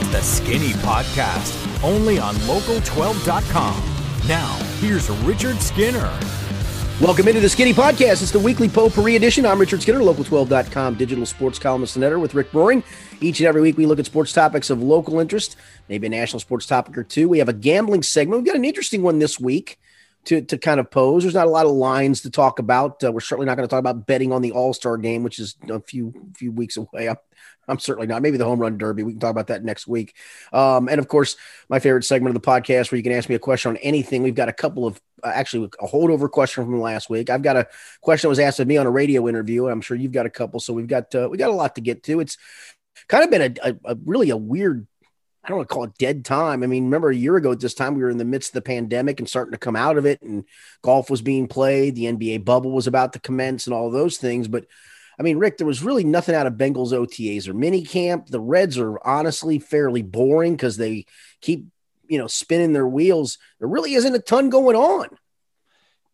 It's the Skinny Podcast, only on local12.com. Now, here's Richard Skinner. Welcome into the Skinny Podcast. It's the weekly potpourri edition. I'm Richard Skinner, local12.com digital sports columnist and editor with Rick Broering. Each and every week, we look at sports topics of local interest, maybe a national sports topic or two. We have a gambling segment. We've got an interesting one this week to, to kind of pose. There's not a lot of lines to talk about. Uh, we're certainly not going to talk about betting on the All Star game, which is a few few weeks away. I'm, I'm certainly not. Maybe the home run derby. We can talk about that next week. Um, and of course, my favorite segment of the podcast where you can ask me a question on anything. We've got a couple of uh, actually a holdover question from last week. I've got a question that was asked of me on a radio interview. I'm sure you've got a couple. So we've got uh, we got a lot to get to. It's kind of been a, a, a really a weird I don't want to call it dead time. I mean, remember a year ago at this time, we were in the midst of the pandemic and starting to come out of it, and golf was being played. The NBA bubble was about to commence, and all those things. But I mean, Rick, there was really nothing out of Bengals OTAs or mini camp. The Reds are honestly fairly boring because they keep, you know, spinning their wheels. There really isn't a ton going on.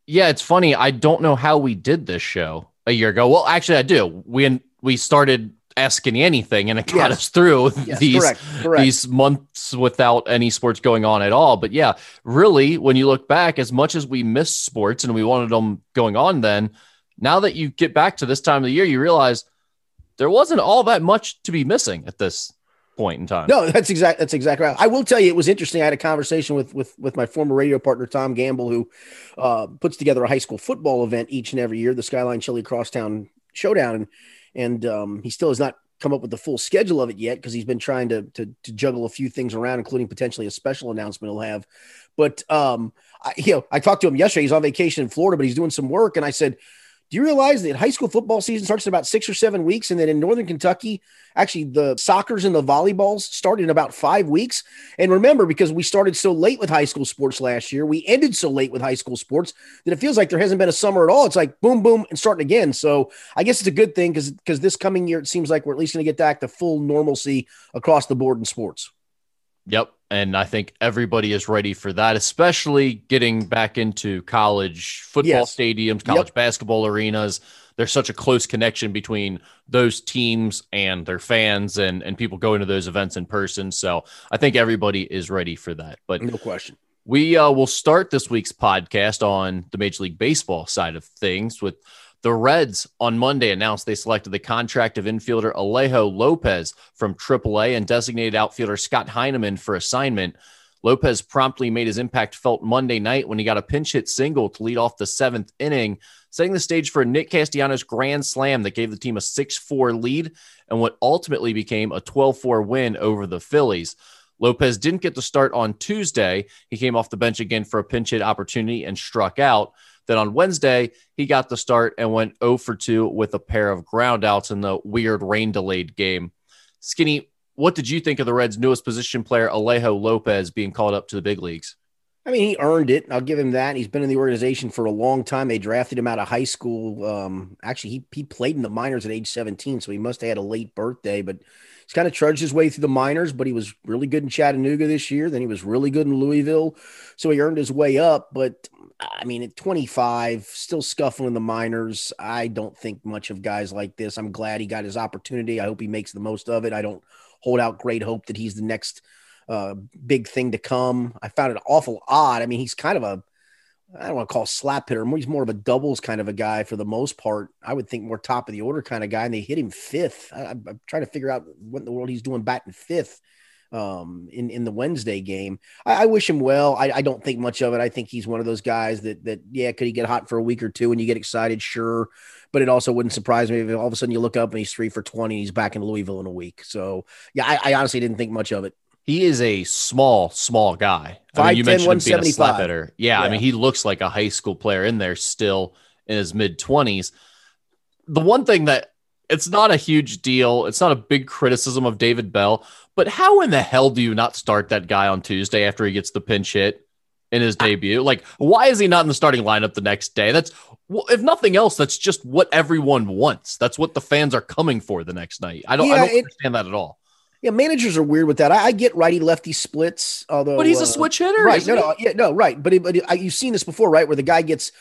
Yeah, it's funny. I don't know how we did this show a year ago. Well, actually, I do. We we started asking anything and it got yes. us through yes, these correct, correct. these months without any sports going on at all. But yeah really when you look back as much as we missed sports and we wanted them going on then now that you get back to this time of the year you realize there wasn't all that much to be missing at this point in time. No that's exact that's exactly right. I will tell you it was interesting. I had a conversation with with with my former radio partner tom gamble who uh, puts together a high school football event each and every year the skyline chili crosstown showdown. And and um, he still has not come up with the full schedule of it yet because he's been trying to, to, to juggle a few things around, including potentially a special announcement he'll have. But um, I, you know, I talked to him yesterday. He's on vacation in Florida, but he's doing some work, and I said, do you realize that high school football season starts in about six or seven weeks? And then in Northern Kentucky, actually the soccer's and the volleyballs start in about five weeks. And remember, because we started so late with high school sports last year, we ended so late with high school sports that it feels like there hasn't been a summer at all. It's like boom, boom, and starting again. So I guess it's a good thing because because this coming year, it seems like we're at least going to get back to full normalcy across the board in sports. Yep. And I think everybody is ready for that, especially getting back into college football yes. stadiums, college yep. basketball arenas. There's such a close connection between those teams and their fans and, and people going to those events in person. So I think everybody is ready for that. But no question. We uh, will start this week's podcast on the Major League Baseball side of things with the Reds on Monday announced they selected the contract of infielder Alejo Lopez from AAA and designated outfielder Scott Heineman for assignment. Lopez promptly made his impact felt Monday night when he got a pinch hit single to lead off the seventh inning, setting the stage for Nick Castellanos grand slam that gave the team a 6 4 lead and what ultimately became a 12 4 win over the Phillies. Lopez didn't get to start on Tuesday. He came off the bench again for a pinch hit opportunity and struck out. Then on Wednesday, he got the start and went 0 for 2 with a pair of groundouts in the weird rain delayed game. Skinny, what did you think of the Reds' newest position player, Alejo Lopez, being called up to the big leagues? I mean, he earned it. I'll give him that. He's been in the organization for a long time. They drafted him out of high school. Um, actually, he, he played in the minors at age 17, so he must have had a late birthday, but he's kind of trudged his way through the minors, but he was really good in Chattanooga this year. Then he was really good in Louisville. So he earned his way up. But I mean, at 25, still scuffling the minors. I don't think much of guys like this. I'm glad he got his opportunity. I hope he makes the most of it. I don't hold out great hope that he's the next uh, big thing to come. I found it awful odd. I mean, he's kind of a, I don't want to call slap hitter. He's more of a doubles kind of a guy for the most part. I would think more top of the order kind of guy, and they hit him fifth. I, am trying to figure out what in the world he's doing batting fifth um, in in the Wednesday game. I, I wish him well. I, I, don't think much of it. I think he's one of those guys that that yeah, could he get hot for a week or two and you get excited? Sure, but it also wouldn't surprise me if all of a sudden you look up and he's three for twenty. he's back in Louisville in a week. So yeah, I, I honestly didn't think much of it. He is a small, small guy. I mean, you mentioned him being a slap hitter. Yeah, yeah, I mean, he looks like a high school player in there still in his mid 20s. The one thing that it's not a huge deal, it's not a big criticism of David Bell, but how in the hell do you not start that guy on Tuesday after he gets the pinch hit in his debut? Like, why is he not in the starting lineup the next day? That's, if nothing else, that's just what everyone wants. That's what the fans are coming for the next night. I don't, yeah, I don't it, understand that at all. Yeah, managers are weird with that. I, I get righty lefty splits, although. But he's uh, a switch hitter, right? No, no, yeah, no, right. But, it, but it, I, you've seen this before, right? Where the guy gets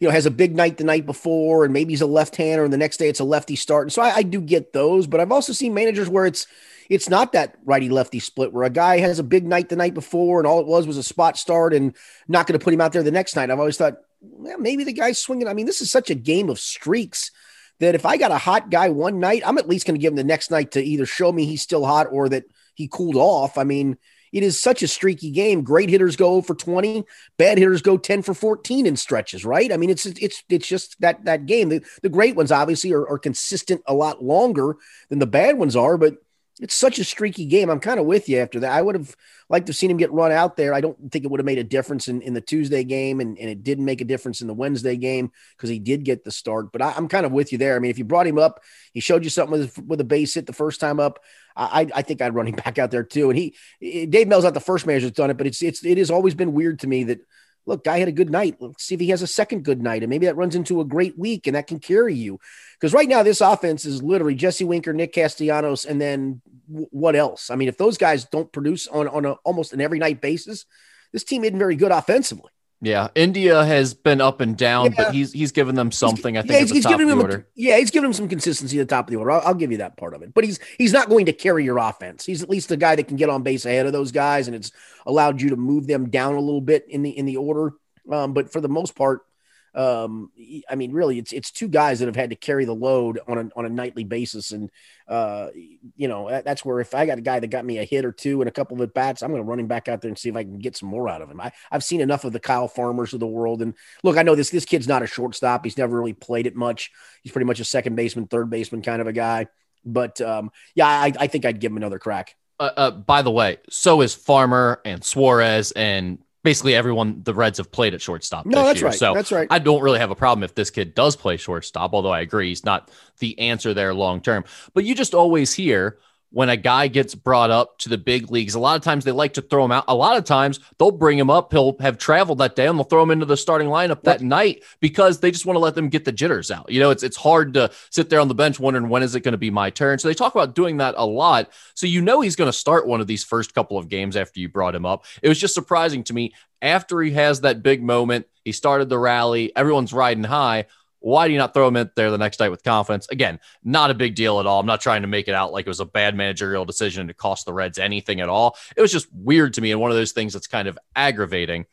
you know, has a big night the night before, and maybe he's a left hander, and the next day it's a lefty start. And so I, I do get those, but I've also seen managers where it's it's not that righty lefty split where a guy has a big night the night before, and all it was was a spot start, and not going to put him out there the next night. I've always thought, well, maybe the guy's swinging. I mean, this is such a game of streaks that if I got a hot guy one night, I'm at least going to give him the next night to either show me he's still hot or that he cooled off. I mean, it is such a streaky game. Great hitters go for 20, bad hitters go 10 for 14 in stretches, right? I mean, it's it's it's just that that game. The, the great ones obviously are, are consistent a lot longer than the bad ones are, but it's such a streaky game. I'm kind of with you after that. I would have liked to have seen him get run out there. I don't think it would have made a difference in, in the Tuesday game, and, and it didn't make a difference in the Wednesday game because he did get the start. But I, am kind of with you there. I mean, if you brought him up, he showed you something with with a base hit the first time up. I, I think I'd run him back out there too. And he, eh, Dave Bell's not the first manager that's done it, but it's it's it has always been weird to me that look, guy had a good night. Let's see if he has a second good night, and maybe that runs into a great week, and that can carry you. Because right now, this offense is literally Jesse Winker, Nick Castellanos, and then w- what else? I mean, if those guys don't produce on on a, almost an every night basis, this team isn't very good offensively. Yeah, India has been up and down, yeah. but he's he's given them something. I think. Yeah, he's, he's giving them. A, yeah, he's giving them some consistency at the top of the order. I'll, I'll, give you that part of it. But he's he's not going to carry your offense. He's at least the guy that can get on base ahead of those guys, and it's allowed you to move them down a little bit in the in the order. Um, but for the most part, um, I mean, really, it's it's two guys that have had to carry the load on a on a nightly basis, and uh, you know that, that's where if I got a guy that got me a hit or two and a couple of at bats, I'm going to run him back out there and see if I can get some more out of him. I, I've seen enough of the Kyle Farmers of the world, and look, I know this this kid's not a shortstop. He's never really played it much. He's pretty much a second baseman, third baseman kind of a guy. But um, yeah, I, I think I'd give him another crack. Uh, uh, by the way, so is Farmer and Suarez and basically everyone the Reds have played at shortstop. No, that's year. right. So that's right. I don't really have a problem if this kid does play shortstop, although I agree he's not the answer there long term. But you just always hear when a guy gets brought up to the big leagues, a lot of times they like to throw him out. A lot of times they'll bring him up. He'll have traveled that day and they'll throw him into the starting lineup that night because they just want to let them get the jitters out. You know, it's it's hard to sit there on the bench wondering when is it going to be my turn. So they talk about doing that a lot. So you know he's going to start one of these first couple of games after you brought him up. It was just surprising to me after he has that big moment. He started the rally. Everyone's riding high. Why do you not throw him in there the next night with confidence? Again, not a big deal at all. I'm not trying to make it out like it was a bad managerial decision to cost the Reds anything at all. It was just weird to me and one of those things that's kind of aggravating.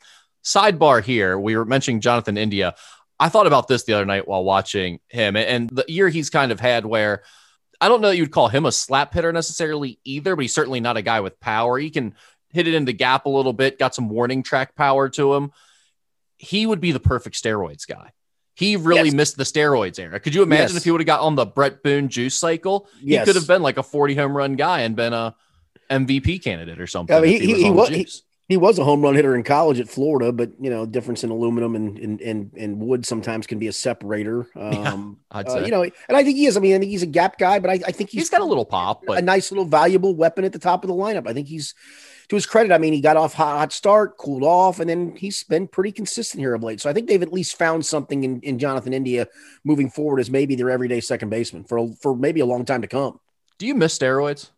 Sidebar here, we were mentioning Jonathan India. I thought about this the other night while watching him and the year he's kind of had where I don't know that you'd call him a slap hitter necessarily either, but he's certainly not a guy with power. He can hit it in the gap a little bit, got some warning track power to him. He would be the perfect steroids guy. He really yes. missed the steroids era. Could you imagine yes. if he would have got on the Brett Boone juice cycle? Yes. He could have been like a 40 home run guy and been a MVP candidate or something. I mean, he, he, was, he, was he, he, was a home run hitter in college at Florida, but you know, difference in aluminum and and and, and wood sometimes can be a separator. Um, yeah, uh, you know, and I think he is. I mean, I think he's a gap guy, but I, I think he's, he's got a little pop, but a nice little valuable weapon at the top of the lineup. I think he's to his credit, I mean, he got off hot, hot start, cooled off, and then he's been pretty consistent here of late. So I think they've at least found something in, in Jonathan India moving forward as maybe their everyday second baseman for for maybe a long time to come. Do you miss steroids?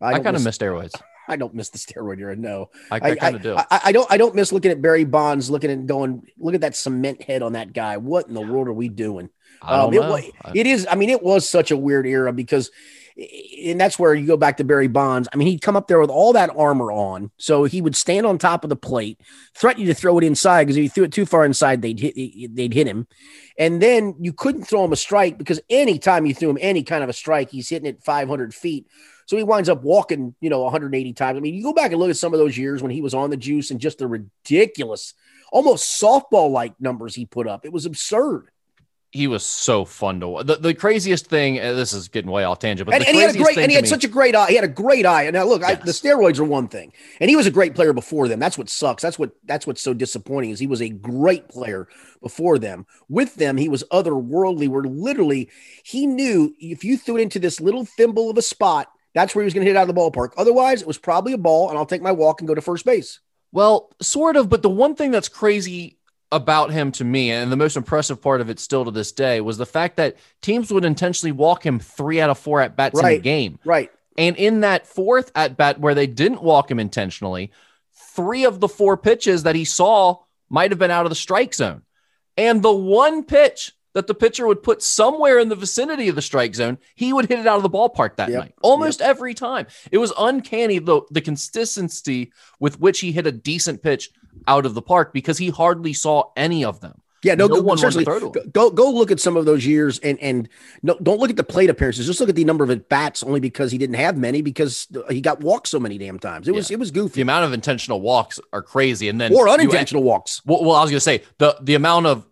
I, I kind of miss steroids. I don't miss the steroid era. No, I, I kind of do. I, I, don't. I don't miss looking at Barry Bonds, looking at going, look at that cement head on that guy. What in the world are we doing? I don't um, know. It, it is. I mean, it was such a weird era because and that's where you go back to Barry Bonds. I mean, he'd come up there with all that armor on, so he would stand on top of the plate, threaten you to throw it inside because if you threw it too far inside, they'd hit they'd hit him, and then you couldn't throw him a strike because anytime you threw him any kind of a strike, he's hitting it 500 feet. So he winds up walking, you know, 180 times. I mean, you go back and look at some of those years when he was on the juice and just the ridiculous, almost softball like numbers he put up. It was absurd he was so fun to watch. The, the craziest thing, this is getting way off tangent, but and, and he had a great, and he had me, such a great eye. He had a great eye. And now look, yes. I, the steroids are one thing, and he was a great player before them. That's what sucks. That's what that's what's so disappointing is he was a great player before them. With them, he was otherworldly. Where literally he knew if you threw it into this little thimble of a spot, that's where he was going to hit out of the ballpark. Otherwise, it was probably a ball, and I'll take my walk and go to first base. Well, sort of, but the one thing that's crazy about him to me, and the most impressive part of it still to this day, was the fact that teams would intentionally walk him three out of four at bats right, in a game. Right. And in that fourth at bat where they didn't walk him intentionally, three of the four pitches that he saw might have been out of the strike zone. And the one pitch that the pitcher would put somewhere in the vicinity of the strike zone, he would hit it out of the ballpark that Yep. night, almost every time. It was uncanny the the consistency with which he hit a decent pitch out of the park because he hardly saw any of them. Yeah, no, No go, one wanted to seriously, go, go look at some of those years and and no, don't look at the plate appearances. Just look at the number of at bats, only because he didn't have many because he got walked so many damn times. It was it was goofy. The amount of intentional walks are crazy, and then or you unintentional walks. Well, well, I was going to say the the amount of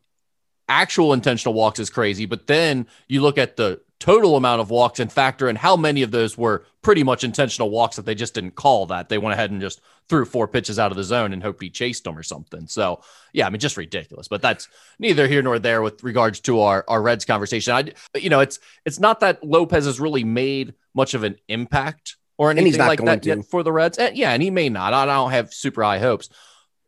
actual intentional walks is crazy, but then you look at the total amount of walks and factor in how many of those were pretty much intentional walks that they just didn't call that. They went ahead and just threw four pitches out of the zone and hoped he chased them or something. So, yeah, I mean, just ridiculous. But that's neither here nor there with regards to our our Reds conversation. I, you know, it's it's not that Lopez has really made much of an impact or anything like that yet for the Reds. And, yeah, and he may not. I don't have super high hopes,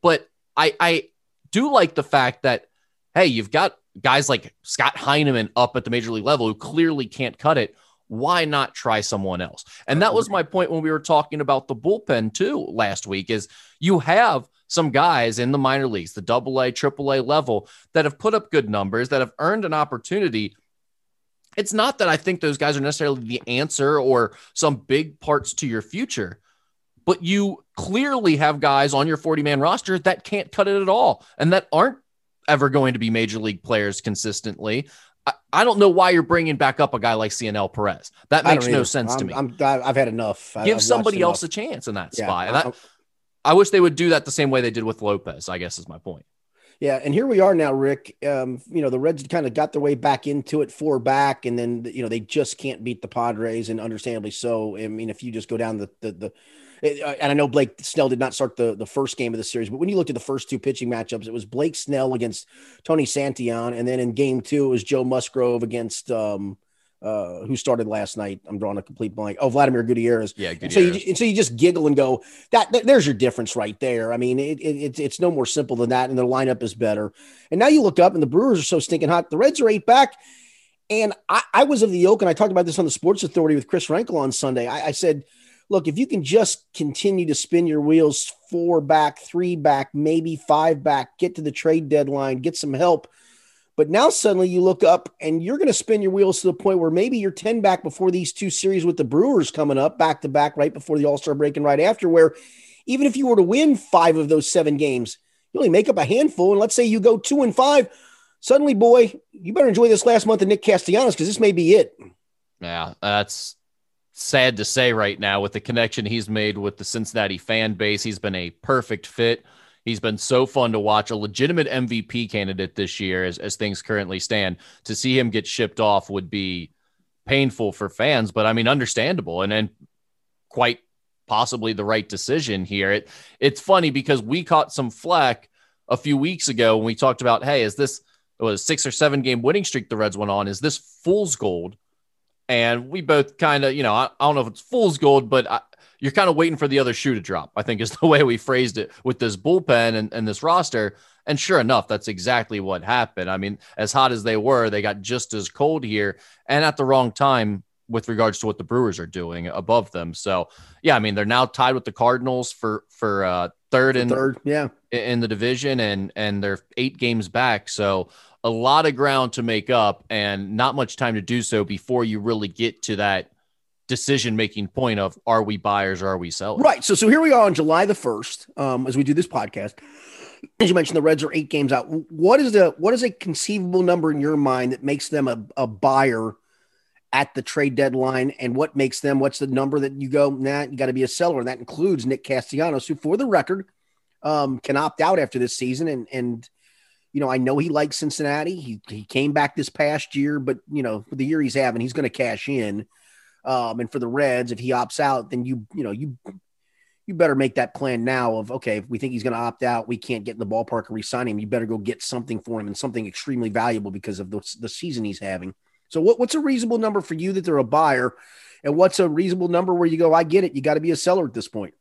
but I I do like the fact that hey, you've got guys like Scott Heineman up at the major league level who clearly can't cut it. Why not try someone else? And that was my point when we were talking about the bullpen too last week is you have some guys in the minor leagues, the double A, triple A level that have put up good numbers, that have earned an opportunity. It's not that I think those guys are necessarily the answer or some big parts to your future, but you clearly have guys on your 40 man roster that can't cut it at all and that aren't ever going to be major league players consistently. I, I don't know why you're bringing back up a guy like Cionel Perez. That makes no either. sense to I'm- me. I'm, I- I've had enough. I've Give watched somebody enough. else a chance in that Yeah, spot. And I- I wish they would do that the same way they did with Lopez, I guess is my point. Yeah, and here we are now, Rick. Um, you know, the Reds kind of got their way back into it, four back, and then you know they just can't beat the Padres, and understandably so. I mean, if you just go down the the, the and I know Blake Snell did not start the the first game of the series, but when you looked at the first two pitching matchups, it was Blake Snell against Tony Santillan, and then in game two it was Joe Musgrove against um, uh, who started last night. I'm drawing a complete blank. Oh, Vladimir Gutierrez. Yeah, And so you and so you just giggle and go that, that- there's your difference right there. I mean, it, it, it's it's no more simple than that, and the lineup is better. And now you look up, and the Brewers are so stinking hot. The Reds are eight back, and I, I was of the yoke, and I talked about this on the Sports Authority with Chris Frankel on Sunday. I, I said, look, if you can just continue to spin your wheels four back, three back, maybe five back, get to the trade deadline, get some help. But now suddenly you look up and you're going to spin your wheels to the point where maybe you're 10 back before these two series with the Brewers coming up back to back right before the All Star break and right after, where even if you were to win five of those seven games, you only make up a handful. And let's say you go two and five, suddenly, boy, you better enjoy this last month of Nick Castellanos because this may be it. Yeah, that's sad to say right now with the connection he's made with the Cincinnati fan base. He's been a perfect fit. He's been so fun to watch, a legitimate MVP candidate this year as, as things currently stand. To see him get shipped off would be painful for fans, but I mean, understandable and then quite possibly the right decision here. It, it's funny because we caught some flack a few weeks ago when we talked about, hey, is this it was a six or seven game winning streak the Reds went on? Is this fool's gold? And we both kind of, you know, I, I don't know if it's fool's gold, but I, you're kind of waiting for the other shoe to drop, I think is the way we phrased it with this bullpen and, and this roster. And sure enough, that's exactly what happened. I mean, as hot as they were, they got just as cold here and at the wrong time with regards to what the Brewers are doing above them. So, yeah, I mean, they're now tied with the Cardinals for for uh, third and Third, yeah. in the division and and they're eight games back so a lot of ground to make up and not much time to do so before you really get to that decision making point of are we buyers or are we sellers Right. So so here we are on July the first, um, as we do this podcast. As you mentioned, the Reds are eight games out. What is the what is a conceivable number in your mind that makes them a, a buyer at the trade deadline? And what makes them what's the number that you go, nah, you got to be a seller? And that includes Nick Castellanos, who for the record um, can opt out after this season. And and you know, I know he likes Cincinnati. He he came back this past year, but you know, for the year he's having, he's going to cash in. Um, and for the Reds, if he opts out, then you you know you you better make that plan now. Of okay, if we think he's going to opt out, we can't get in the ballpark and resign him. You better go get something for him and something extremely valuable because of the the season he's having. So what, what's a reasonable number for you that they're a buyer, and what's a reasonable number where you go, I get it, you got to be a seller at this point.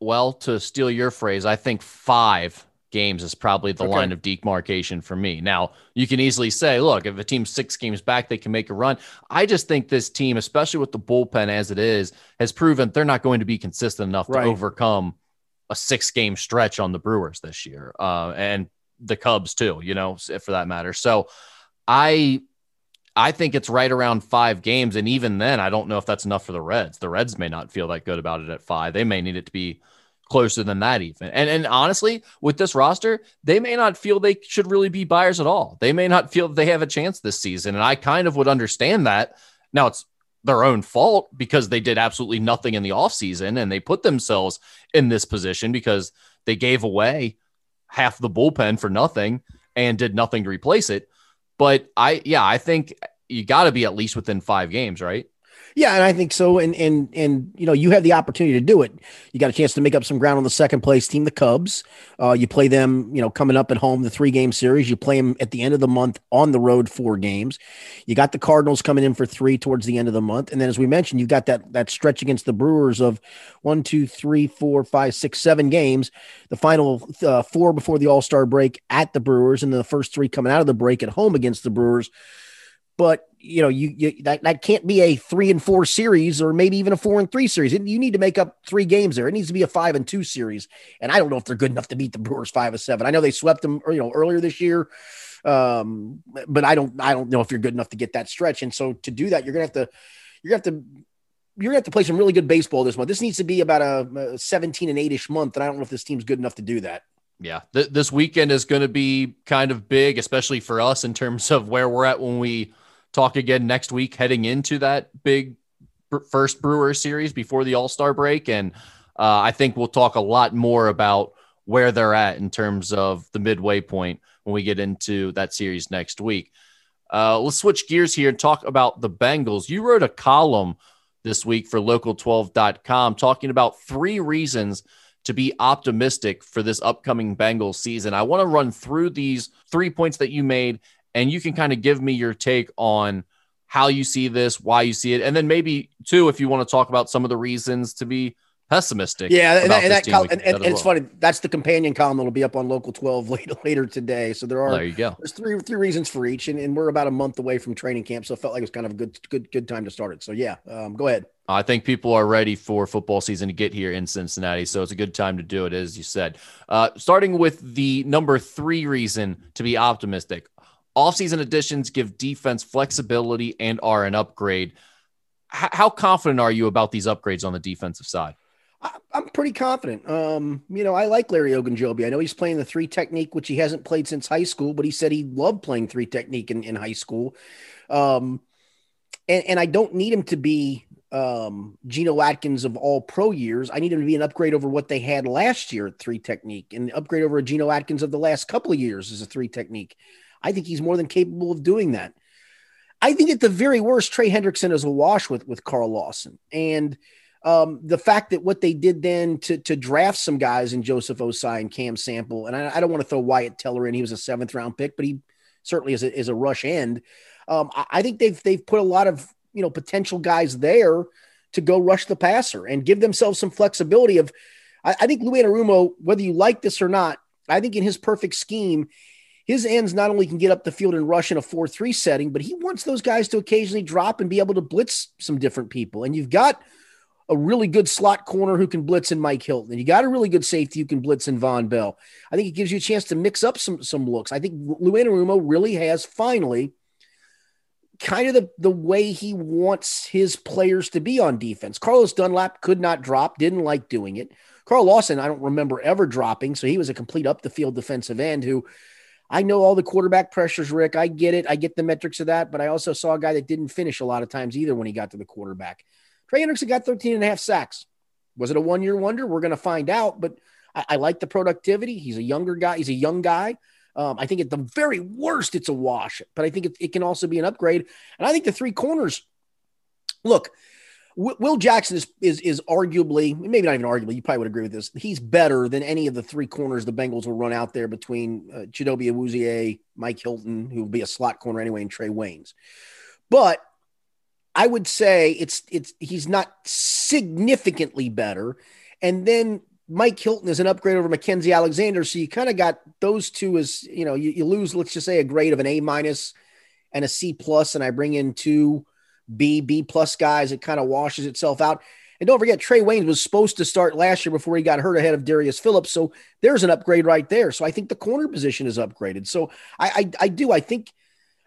well to steal your phrase i think five games is probably the Okay. line of demarcation for me now you can easily say look if a team's six games back they can make a run i just think this team especially with the bullpen as it is has proven they're not going to be consistent enough Right. to overcome a six game stretch on the Brewers this year, uh, and the Cubs too. You know, for that matter. So I I think it's right around five games. And even then, I don't know if that's enough for the Reds. The Reds may not feel that good about it at five. They may need it to be closer than that, even. And, and honestly, with this roster, they may not feel they should really be buyers at all. They may not feel they have a chance this season. And I kind of would understand that. Now, it's their own fault because they did absolutely nothing in the offseason and they put themselves in this position because they gave away half the bullpen for nothing and did nothing to replace it. But I, yeah, I think you got to be at least within five games, right? Yeah, and I think so. And and and you know, you have the opportunity to do it. You got a chance to make up some ground on the second place team, the Cubs. Uh, you play them, you know, coming up at home, the three game series. You play them at the end of the month on the road, four games. You got the Cardinals coming in for three towards the end of the month, and then as we mentioned, you've got that that stretch against the Brewers of one, two, three, four, five, six, seven games. The final uh, four before the All Star break at the Brewers, and then the first three coming out of the break at home against the Brewers but you know you, you that, that can't be a three and four series or maybe even a four and three series. You need to make up three games there. It needs to be a five and two series. And i don't know if they're good enough to beat the brewers five and seven. I know they swept them you know earlier this year. Um, but i don't i don't know if you're good enough to get that stretch. And so to do that you're gonna have to you're gonna have to you're gonna have to play some really good baseball this month. This needs to be about a, a 17 and 8ish month and i don't know if this team's good enough to do that. Yeah, th- this weekend is going to be kind of big, especially for us in terms of where we're at when we talk again next week heading into that big first Brewer series before the All Star break. And uh, I think we'll talk a lot more about where they're at in terms of the midway point when we get into that series next week. Uh, let's switch gears here and talk about the Bengals. You wrote a column this week for local12.com talking about three reasons to be optimistic for this upcoming Bengals season. I want to run through these three points that you made and you can kind of give me your take on how you see this, why you see it, and then maybe too, if you want to talk about some of the reasons to be pessimistic. Yeah, and, that, and, that col- and, and, it's funny. That's the companion column that'll be up on Local 12 later later today. So there are there you go. There's three three reasons for each, and, and we're about a month away from training camp, so it felt like it was kind of a good good good time to start it. So yeah, um, go ahead. I think people are ready for football season to get here in Cincinnati, so it's a good time to do it, as you said. Uh, starting with the number three reason to be optimistic. Offseason additions give defense flexibility and are an upgrade. H- how confident are you about these upgrades on the defensive side? I'm pretty confident. Um, you know, I like Larry Ogunjobi. I know he's playing the three technique, which he hasn't played since high school, but he said he loved playing three technique in, in high school. Um, and, and I don't need him to be um, Geno Atkins of all pro years. I need him to be an upgrade over what they had last year at three technique and upgrade over a Geno Atkins of the last couple of years as a three technique. I think he's more than capable of doing that. I think at the very worst, Trey Hendrickson is a wash with with Carl Lawson, and um, the fact that what they did then to to draft some guys in Joseph Ossai and Cam Sample, and I, I don't want to throw Wyatt Teller in; he was a seventh round pick, but he certainly is a, is a rush end. Um, I, I think they've they've put a lot of you know potential guys there to go rush the passer and give themselves some flexibility. Of I, I think Lou Anarumo, whether you like this or not, I think in his perfect scheme, his ends not only can get up the field and rush in a 4 3 setting, but he wants those guys to occasionally drop and be able to blitz some different people. And you've got a really good slot corner who can blitz in Mike Hilton. And you got a really good safety who can blitz in Vonn Bell. I think it gives you a chance to mix up some some looks. I think Lou Anarumo really has finally kind of the, the way he wants his players to be on defense. Carlos Dunlap could not drop, didn't like doing it. Carl Lawson, I don't remember ever dropping. So he was a complete up the field defensive end who I know all the quarterback pressures, Rick. I get it. I get the metrics of that, but I also saw a guy that didn't finish a lot of times either when he got to the quarterback. Trey Hendrickson got 13 and a half sacks. Was it a one year wonder? We're going to find out, but I, I, like the productivity. He's a younger guy. He's a young guy. Um, I think at the very worst, it's a wash, but I think it, it can also be an upgrade. And I think the three corners look, Will Jackson is, is is arguably, maybe not even arguably, you probably would agree with this. He's better than any of the three corners the Bengals will run out there between uh, Chidobe Awuzie, Mike Hilton, who will be a slot corner anyway, and Trae Waynes. But I would say it's it's he's not significantly better. And then Mike Hilton is an upgrade over Mackensie Alexander. So you kind of got those two as you know, you, you lose, let's just say, a grade of an A minus and a C plus, and I bring in two B, B plus guys, it kind of washes itself out. And don't forget, Trae Waynes was supposed to start last year before he got hurt ahead of Darius Phillips. So there's an upgrade right there. So I think the corner position is upgraded. So I I, I do. I think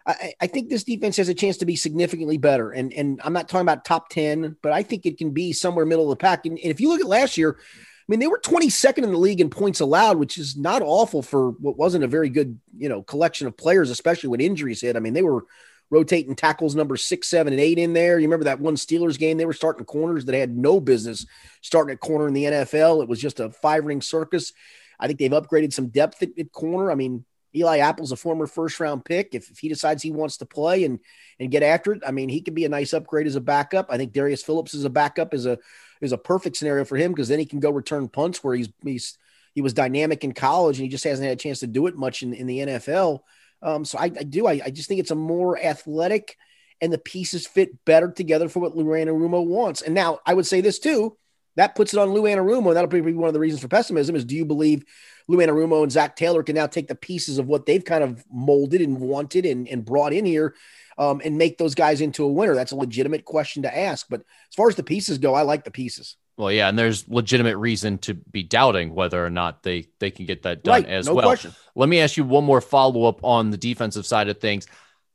I, I think this defense has a chance to be significantly better. And and I'm not talking about top 10, but I think it can be somewhere middle of the pack. And, and if you look at last year, I mean, they were 22nd in the league in points allowed, which is not awful for what wasn't a very good, you know, collection of players, especially when injuries hit. I mean, they were rotating tackles number six, seven, and eight in there. You remember that one Steelers game? They were starting corners that had no business starting at corner in the NFL. It was just a five ring circus. I think they've upgraded some depth at, at corner. I mean, Eli Apple's a former first round pick. If, if, he decides he wants to play and and get after it, I mean, he could be a nice upgrade as a backup. I think Darius Phillips as a backup is a is a perfect scenario for him because then he can go return punts where he's he's he was dynamic in college and he just hasn't had a chance to do it much in, in the NFL. Um, so I, I do I, I, just think it's a more athletic and the pieces fit better together for what Lou Anarumo wants. And now I would say this too. That puts it on Lou Anarumo. That'll be one of the reasons for pessimism is do you believe Lou Anarumo and Zac Taylor can now take the pieces of what they've kind of molded and wanted and, and brought in here um, and make those guys into a winner? That's a legitimate question to ask. But as far as the pieces go, I like the pieces. Well, yeah, and there's legitimate reason to be doubting whether or not they they can get that done right, as no well. Question. Let me ask you one more follow up on the defensive side of things.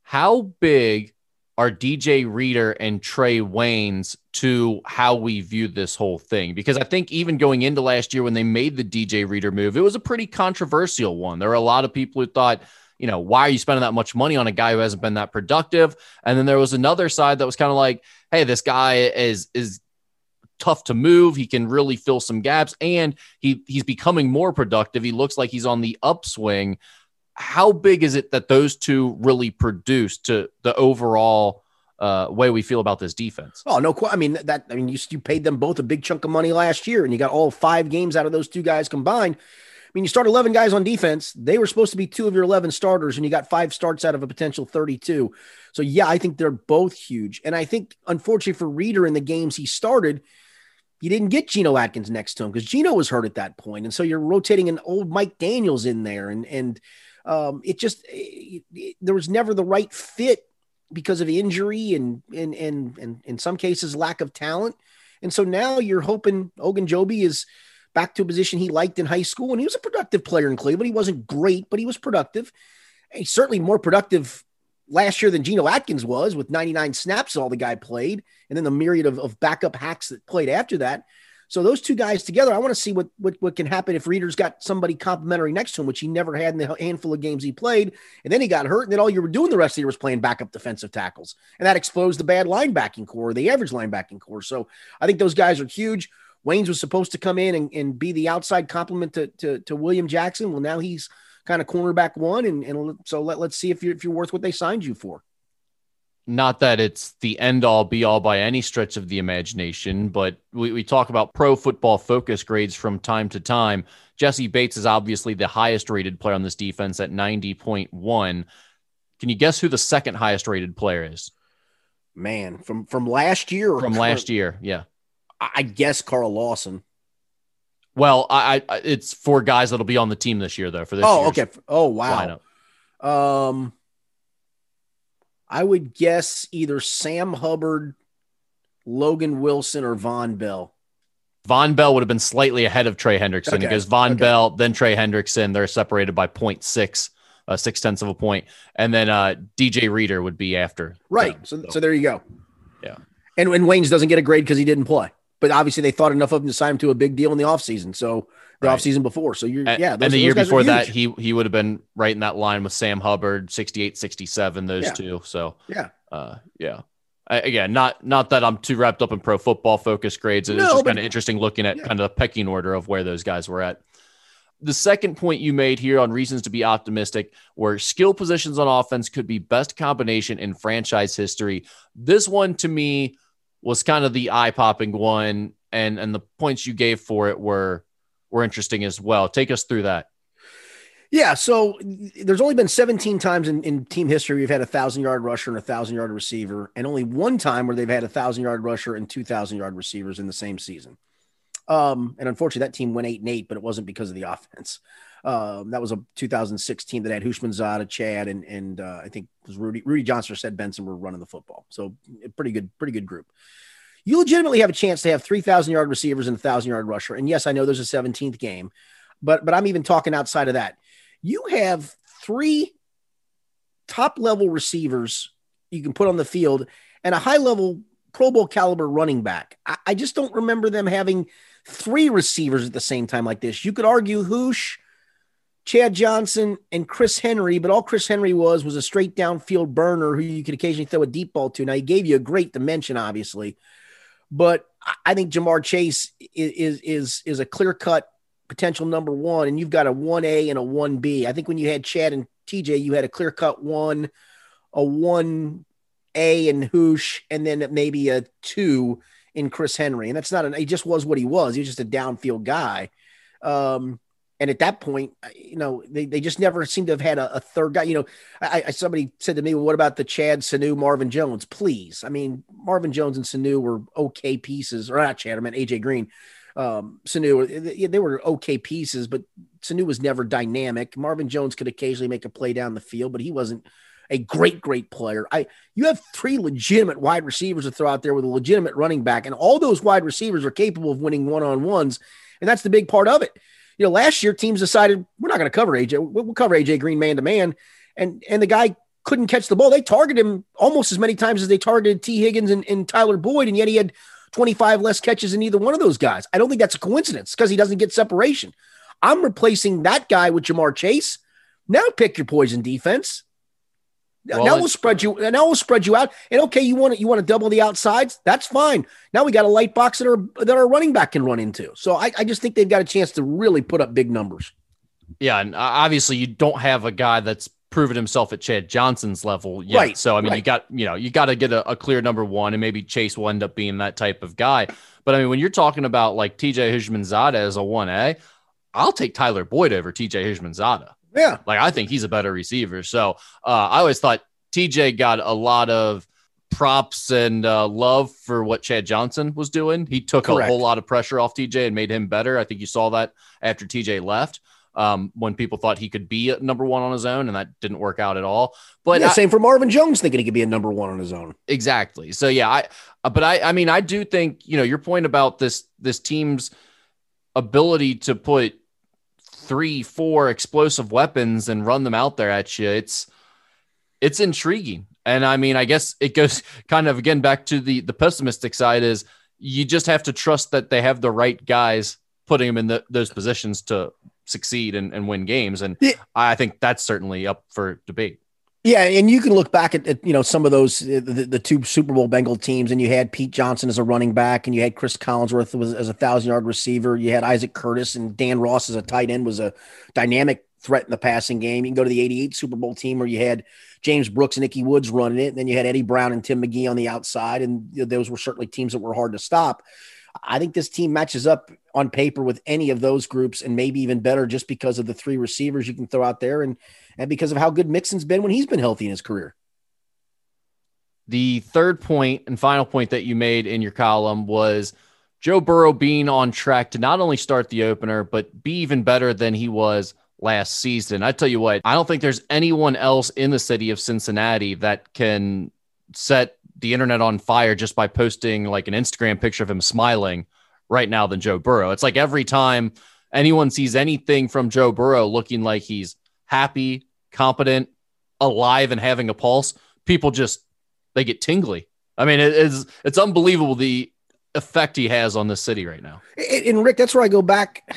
How big are DJ Reader and Trae Waynes to how we view this whole thing? Because I think even going into last year when they made the DJ Reader move, it was a pretty controversial one. There were a lot of people who thought, you know, why are you spending that much money on a guy who hasn't been that productive? And then there was another side that was kind of like, hey, this guy is is tough to move. He can really fill some gaps and he he's becoming more productive. He looks like he's on the upswing how big is it that those two really produce to the overall uh, way we feel about this defense? Oh no, I mean that. I mean you you paid them both a big chunk of money last year, and you got all five games out of those two guys combined. I mean, you start 11 guys on defense. They were supposed to be two of your 11 starters, and you got five starts out of a potential 32. So, yeah, I think they're both huge. And I think, unfortunately for Reader in the games he started, you didn't get Geno Atkins next to him because Geno was hurt at that point. And so you're rotating an old Mike Daniels in there. And, and, um, it just it, it, there was never the right fit because of injury and and and and in some cases lack of talent. And so now you're hoping Ogunjobi is back to a position he liked in high school, and he was a productive player in Cleveland. He wasn't great, but he was productive. He's certainly more productive last year than Geno Atkins was, with 99 snaps all the guy played, and then the myriad of, of backup hacks that played after that. So those two guys together, I want to see what, what what can happen if Reader's got somebody complimentary next to him, which he never had in the handful of games he played. And then he got hurt, and then all you were doing the rest of the year was playing backup defensive tackles, and that exposed the bad linebacking core, the average linebacking core. So I think those guys are huge. Waynes was supposed to come in and, and be the outside complement to, to, to William Jackson. Well, now he's kind of cornerback one, and, and so let, let's see if you're if you're worth what they signed you for not that it's the end all be all by any stretch of the imagination, but we, we talk about pro football focus grades from time to time. Jessie Bates is obviously the highest rated player on this defense at 90.1. Can you guess who the second highest rated player is? Man, from from last year from last year, yeah. I guess Carl Lawson. Well, I, I it's for guys that'll be on the team this year though. For this, oh okay, oh wow. Lineup. Um, I would guess either Sam Hubbard, Logan Wilson, or Vonn Bell. Vonn Bell would have been slightly ahead of Trey Hendrickson okay. because Vonn okay. Bell, then Trey Hendrickson. They're separated by 0.6, uh, six tenths of a point, and then uh, DJ Reader would be after. Right. So, so there you go. Yeah. And when Waynes doesn't get a grade because he didn't play, but obviously they thought enough of him to sign him to a big deal in the offseason. So the right. offseason before. So you're, and, yeah. Those, and the year before that, he he would have been right in that line with Sam Hubbard, 68, 67, those yeah. two. So yeah. Uh, yeah. I, again, not not that I'm too wrapped up in pro football focus grades. It's no, just kind of interesting looking at yeah. kind of the pecking order of where those guys were at. The second point you made here on reasons to be optimistic were skill positions on offense could be best combination in franchise history. This one to me was kind of the eye popping one, and and the points you gave for it were were interesting as well. Take us through that. Yeah, so there's only been 17 times in, in team history we've had a thousand yard rusher and a thousand yard receiver, and only one time where they've had a thousand yard rusher and two thousand yard receivers in the same season. Um, and unfortunately, that team went eight and eight, but it wasn't because of the offense. Um, that was a 2016 that had Houshmandzadeh, Chad, and and uh, I think was Rudy Rudi Johnson Ced Benson were running the football. So pretty good, pretty good group you legitimately have a chance to have 3,000 yard receivers and a 1,000 yard rusher. And yes, I know there's a 17th game, but but I'm even talking outside of that. You have three top level receivers you can put on the field and a high level Pro Bowl caliber running back. I, I, just don't remember them having three receivers at the same time like this. You could argue Hoosh, Chad Johnson, and Chris Henry, but all Chris Henry was was a straight downfield burner who you could occasionally throw a deep ball to. Now he gave you a great dimension, obviously, but I think Ja'Marr Chase is is is, a clear cut potential number one, and you've got a one A and a one B. I think when you had Chad and TJ, you had a clear cut one, a one A and Hoosh, and then maybe a two in Chris Henry. And that's not an, he just was what he was. He was just a downfield guy. Um, and at that point, you know, they, they just never seemed to have had a, a third guy. You know, I, I, somebody said to me, well, "What about the Chad Sanu Marvin Jones?" Please, I mean, Marvin Jones and Sanu were okay pieces, or not Chad. I meant AJ Green um, Sanu, they were okay pieces, but Sanu was never dynamic. Marvin Jones could occasionally make a play down the field, but he wasn't a great, great player. I you have three legitimate wide receivers to throw out there with a legitimate running back, and all those wide receivers are capable of winning one on ones, and that's the big part of it. You know, last year teams decided we're not going to cover AJ. We'll cover AJ Green man to man, and and the guy couldn't catch the ball. They targeted him almost as many times as they targeted Tee Higgins and, and Tyler Boyd, and yet he had 25 less catches than either one of those guys. I don't think that's a coincidence because he doesn't get separation. I'm replacing that guy with Ja'Marr Chase. Now pick your poison defense. Well, now we'll spread you. Now we'll spread you out. And okay, you want to you want to double the outsides? That's fine. Now we got a light box that our that our running back can run into. So I, I just think they've got a chance to really put up big numbers. Yeah, and uh, obviously you don't have a guy that's proven himself at Chad Johnson's level yet. Right, so I mean, right. you got you know you got to get a, a, clear number one, and maybe Chase will end up being that type of guy. But I mean, when you're talking about like TJ Houshmandzadeh as a one A, I'll take Tyler Boyd over TJ Houshmandzadeh. Yeah, like I think he's a better receiver. So uh, I always thought TJ got a lot of props and uh, love for what Chad Johnson was doing. He took Correct. a whole lot of pressure off TJ and made him better. I think you saw that after TJ left um, when people thought he could be number one on his own, and that didn't work out at all. But yeah, I, same for Marvin Jones, thinking he could be a number one on his own. Exactly. So yeah, I. Uh, but I, I mean, I do think you know your point about this this team's ability to put three, four explosive weapons and run them out there at you. It's it's intriguing, and I mean, I guess it goes kind of again back to the the pessimistic side is you just have to trust that they have the right guys putting them in the, those positions to succeed and, and win games. And yeah. I think that's certainly up for debate. Yeah, and you can look back at, at you know some of those uh, the, the, two Super Bowl Bengal teams, and you had Pete Johnson as a running back, and you had Cris Collinsworth was as a thousand yard receiver. You had Isaac Curtis and Dan Ross as a tight end was a dynamic threat in the passing game. You can go to the '88 Super Bowl team where you had James Brooks and Ickey Woods running it, and then you had Eddie Brown and Tim McGee on the outside, and those were certainly teams that were hard to stop. I think this team matches up on paper with any of those groups and maybe even better just because of the three receivers you can throw out there and and because of how good Mixon's been when he's been healthy in his career. The third point and final point that you made in your column was Joe Burrow being on track to not only start the opener, but be even better than he was last season. I tell you what, I don't think there's anyone else in the city of Cincinnati that can set the internet on fire just by posting like an Instagram picture of him smiling right now than Joe Burrow. It's like every time anyone sees anything from Joe Burrow looking like he's happy, competent, alive, and having a pulse, people just they get tingly. I mean, it is it's unbelievable the effect he has on the city right now. And Rick, that's where I go back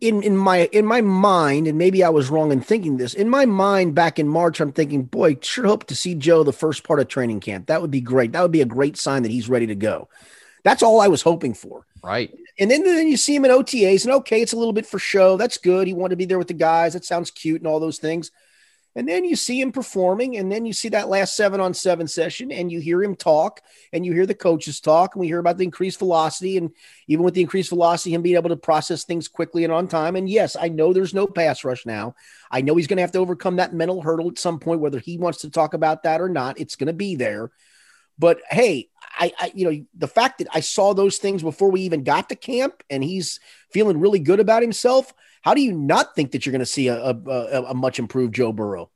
in in my in my mind, and maybe I was wrong in thinking this. In my mind, back in March, I'm thinking, boy, sure hope to see Joe the first part of training camp. That would be great. That would be a great sign that he's ready to go. That's all I was hoping for. Right. And then, then you see him in OTAs, and okay, it's a little bit for show. That's good. He wanted to be there with the guys. That sounds cute and all those things. And then you see him performing, and then you see that last seven on seven session, and you hear him talk, and you hear the coaches talk, and we hear about the increased velocity, and even with the increased velocity, him being able to process things quickly and on time. And yes, I know there's no pass rush now. I know he's going to have to overcome that mental hurdle at some point, whether he wants to talk about that or not. It's going to be there. But hey, I, I, you know, the fact that I saw those things before we even got to camp, and he's feeling really good about himself how do you not think that you're going to see a, a, a much improved Joe Burrow?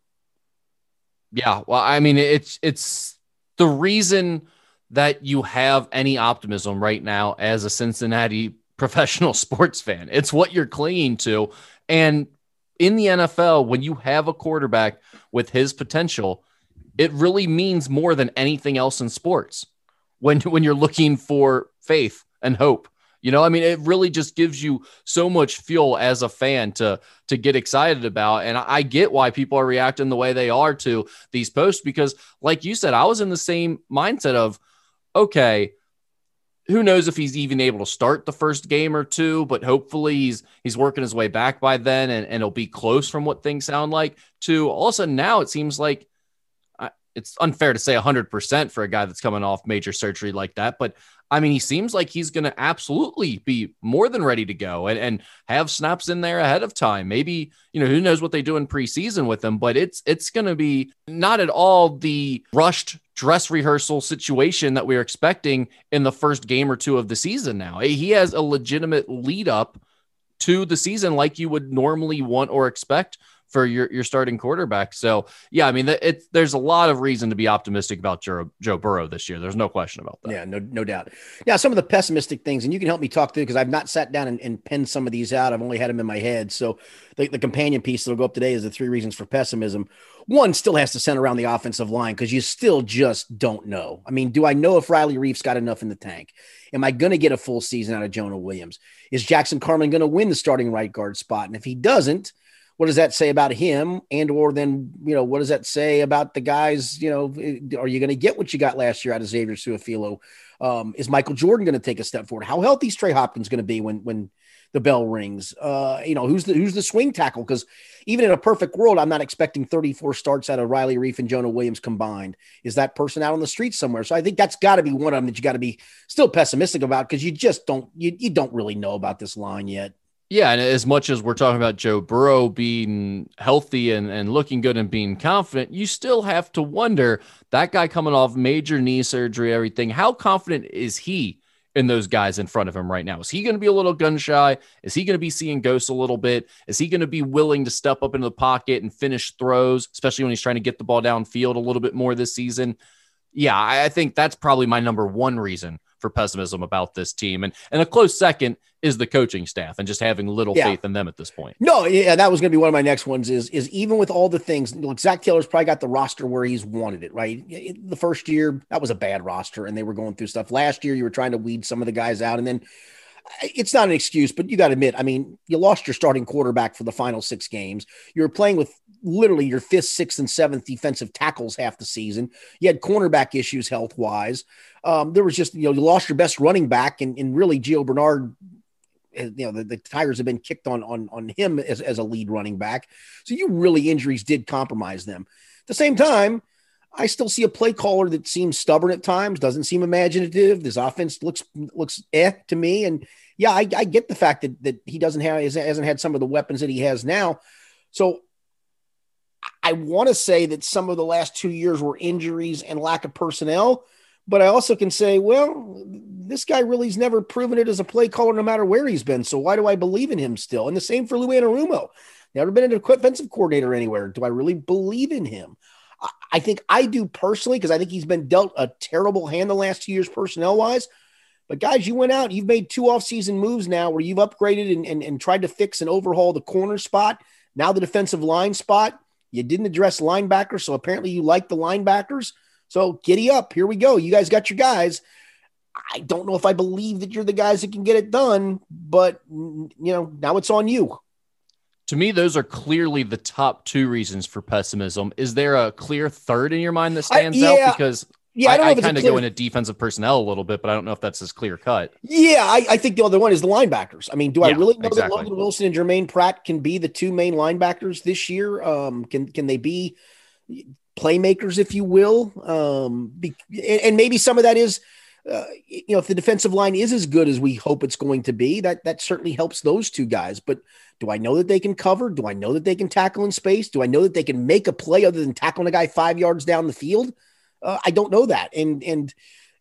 Yeah, well, I mean, it's it's the reason that you have any optimism right now as a Cincinnati professional sports fan. It's what you're clinging to. And in the NFL, when you have a quarterback with his potential, it really means more than anything else in sports when, when you're looking for faith and hope. You know, I mean, it really just gives you so much fuel as a fan to to get excited about. And I get why people are reacting the way they are to these posts because, like you said, I was in the same mindset of, okay, who knows if he's even able to start the first game or two, but hopefully he's he's working his way back by then and, and it'll be close from what things sound like to all of a sudden now it seems like it's unfair to say 100% for a guy that's coming off major surgery like that, but I mean, he seems like he's going to absolutely be more than ready to go and, and have snaps in there ahead of time. Maybe, you know, who knows what they do in preseason with him, but it's it's going to be not at all the rushed dress rehearsal situation that we are expecting in the first game or two of the season now. Eh, he has a legitimate lead up to the season like you would normally want or expect for your, your starting quarterback. So yeah, I mean, it's there's a lot of reason to be optimistic about Joe, Joe Burrow this year. There's no question about that. Yeah, no, no doubt. Yeah, some of the pessimistic things, and you can help me talk through because I've not sat down and, and, penned some of these out. I've only had them in my head. So the, the companion piece that'll go up today is the three reasons for pessimism. One still has to center around the offensive line because you still just don't know. I mean, do I know if Riley Reiff's got enough in the tank? Am I going to get a full season out of Jonah Williams? Is Jackson Carman going to win the starting right guard spot? And if he doesn't, what does that say about him? And or then you know what does that say about the guys you know are you going to get what you got last year out of xavier Su'a-Filo? um, is michael jordan going to take a step forward? How healthy is trey hopkins going to be when when the bell rings? Uh, you know who's the who's the swing tackle? Because even in a perfect world i'm not expecting 34 starts out of riley reiff and jonah williams combined. Is that person out on the street somewhere? So i think that's got to be one of them that you got to be still pessimistic about because you just don't you, you don't really know about this line yet yeah, and as much as we're talking about Joe Burrow being healthy and, and looking good and being confident, you still have to wonder that guy coming off major knee surgery, everything, how confident is he in those guys in front of him right now? Is he going to be a little gun shy? Is he going to be seeing ghosts a little bit? Is he going to be willing to step up into the pocket and finish throws, especially when he's trying to get the ball downfield a little bit more this season? Yeah, I think that's probably my number one reason for pessimism about this team. And and a close second is the coaching staff and just having little yeah. faith in them at this point. No, yeah, that was going to be one of my next ones. Is is even with all the things, look, Zac Taylor's probably got the roster where he's wanted it. Right, the first year that was a bad roster, and they were going through stuff. Last year, you were trying to weed some of the guys out, and then it's not an excuse, but you got to admit, I mean, you lost your starting quarterback for the final six games. You were playing with literally your fifth, sixth, and seventh defensive tackles half the season. You had cornerback issues health wise. Um, there was just, you know, you lost your best running back, and, and really Gio Bernard you know the, the tires have been kicked on on on him as, as a lead running back. So you really injuries did compromise them. At the same time i still see a play caller that seems stubborn at times doesn't seem imaginative. This offense looks looks eh to me. And yeah i, I get the fact that that he doesn't have hasn't had some of the weapons that he has now. So i want to say that some of the last two years were injuries and lack of personnel but I also can say, well, this guy really's never proven it as a play caller, no matter where he's been. So why do I believe in him still? And the same for Lou Anarumo. Never been an offensive coordinator anywhere. Do I really believe in him? I think I do personally because I think he's been dealt a terrible hand the last two years personnel wise. But guys, you went out, you've made two off-season moves now where you've upgraded and, and, and tried to fix and overhaul the corner spot. Now the defensive line spot. You didn't address linebackers, so apparently you like the linebackers. So giddy up. Here we go. You guys got your guys. I don't know if I believe that you're the guys that can get it done, but you know, now it's on you. To me, those are clearly the top two reasons for pessimism. Is there a clear third in your mind that stands I, yeah, out? Because yeah, I, I, I kind of clear... go into defensive personnel a little bit, but I don't know if that's as clear cut. Yeah, I, I think the other one is the linebackers. I mean, do yeah, I really know exactly. that Logan Wilson and Germaine Pratt can be the two main linebackers this year? Um, can can they be playmakers, if you will. Um, be, and maybe some of that is, uh, you know, if the defensive line is as good as we hope it's going to be, that that certainly helps those two guys. But do I know that they can cover? Do I know that they can tackle in space? Do I know that they can make a play other than tackling a guy five yards down the field? Uh, I don't know that, and and.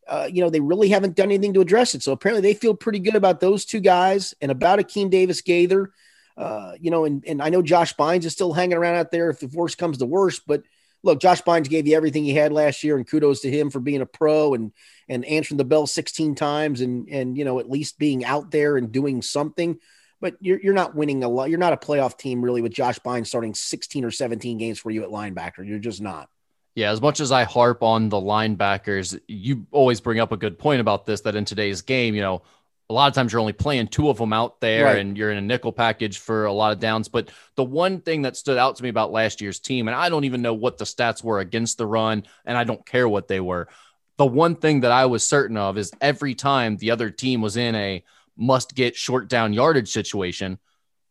Uh, you know, they really haven't done anything to address it. So apparently they feel pretty good about those two guys and about Akeem Davis Gaither. Uh, you know, and, and I know Josh Bynes is still hanging around out there if the worst comes to worst, but look, Josh Bynes gave you everything he had last year, and kudos to him for being a pro and and answering the bell 16 times and and you know at least being out there and doing something. But you're you're not winning a lot. You're not a playoff team really with Josh Bynes starting 16 or 17 games for you at linebacker. You're just not. Yeah, as much as I harp on the linebackers, you always bring up a good point about this that in today's game, you know, a lot of times you're only playing two of them out there right. and you're in a nickel package for a lot of downs. But the one thing that stood out to me about last year's team, and I don't even know what the stats were against the run, and I don't care what they were. The one thing that I was certain of is every time the other team was in a must get short down yardage situation,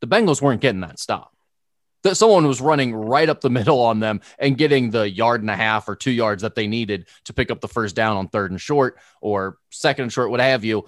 the Bengals weren't getting that stop. That someone was running right up the middle on them and getting the yard and a half or two yards that they needed to pick up the first down on third and short or second and short, what have you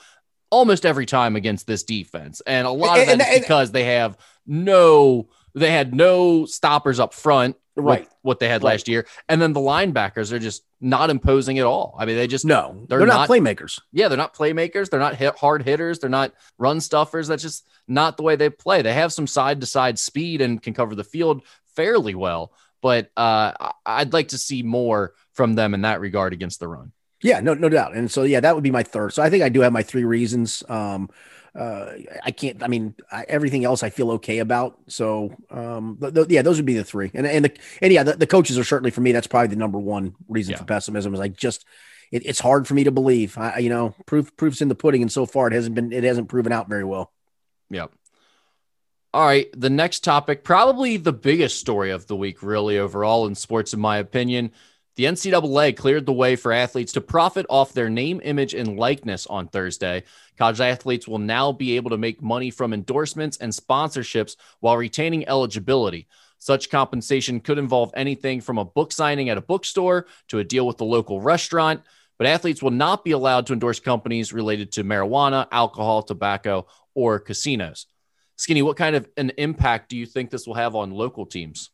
almost every time against this defense. And a lot of that and, is because they have no, they had no stoppers up front. Right. What they had right. last year. And then the linebackers are just not imposing at all. I mean, they just, no, they're, they're not, not, playmakers. Yeah. They're not playmakers. They're not hit, hard hitters. They're not run stuffers. That's just not the way they play. They have some side to side speed and can cover the field fairly well. But uh, I'd like to see more from them in that regard against the run. Yeah, no, no doubt. And so, yeah, that would be my third. So I think I do have my three reasons. Um, uh, I can't, I mean, I, everything else I feel okay about. So, um, th- th- yeah, those would be the three. And, and the, and yeah, the, the, coaches are certainly for me, that's probably the number one reason yeah. for pessimism is like, just, it, it's hard for me to believe, I, you know, proof, proof's in the pudding. And so far it hasn't been, it hasn't proven out very well. Yep. All right. The next topic, probably the biggest story of the week, really overall in sports, in my opinion, the NCAA cleared the way for athletes to profit off their name, image, and likeness on Thursday. College athletes will now be able to make money from endorsements and sponsorships while retaining eligibility. Such compensation could involve anything from a book signing at a bookstore to a deal with the local restaurant, but athletes will not be allowed to endorse companies related to marijuana, alcohol, tobacco, or casinos. Skinny, what kind of an impact do you think this will have on local teams?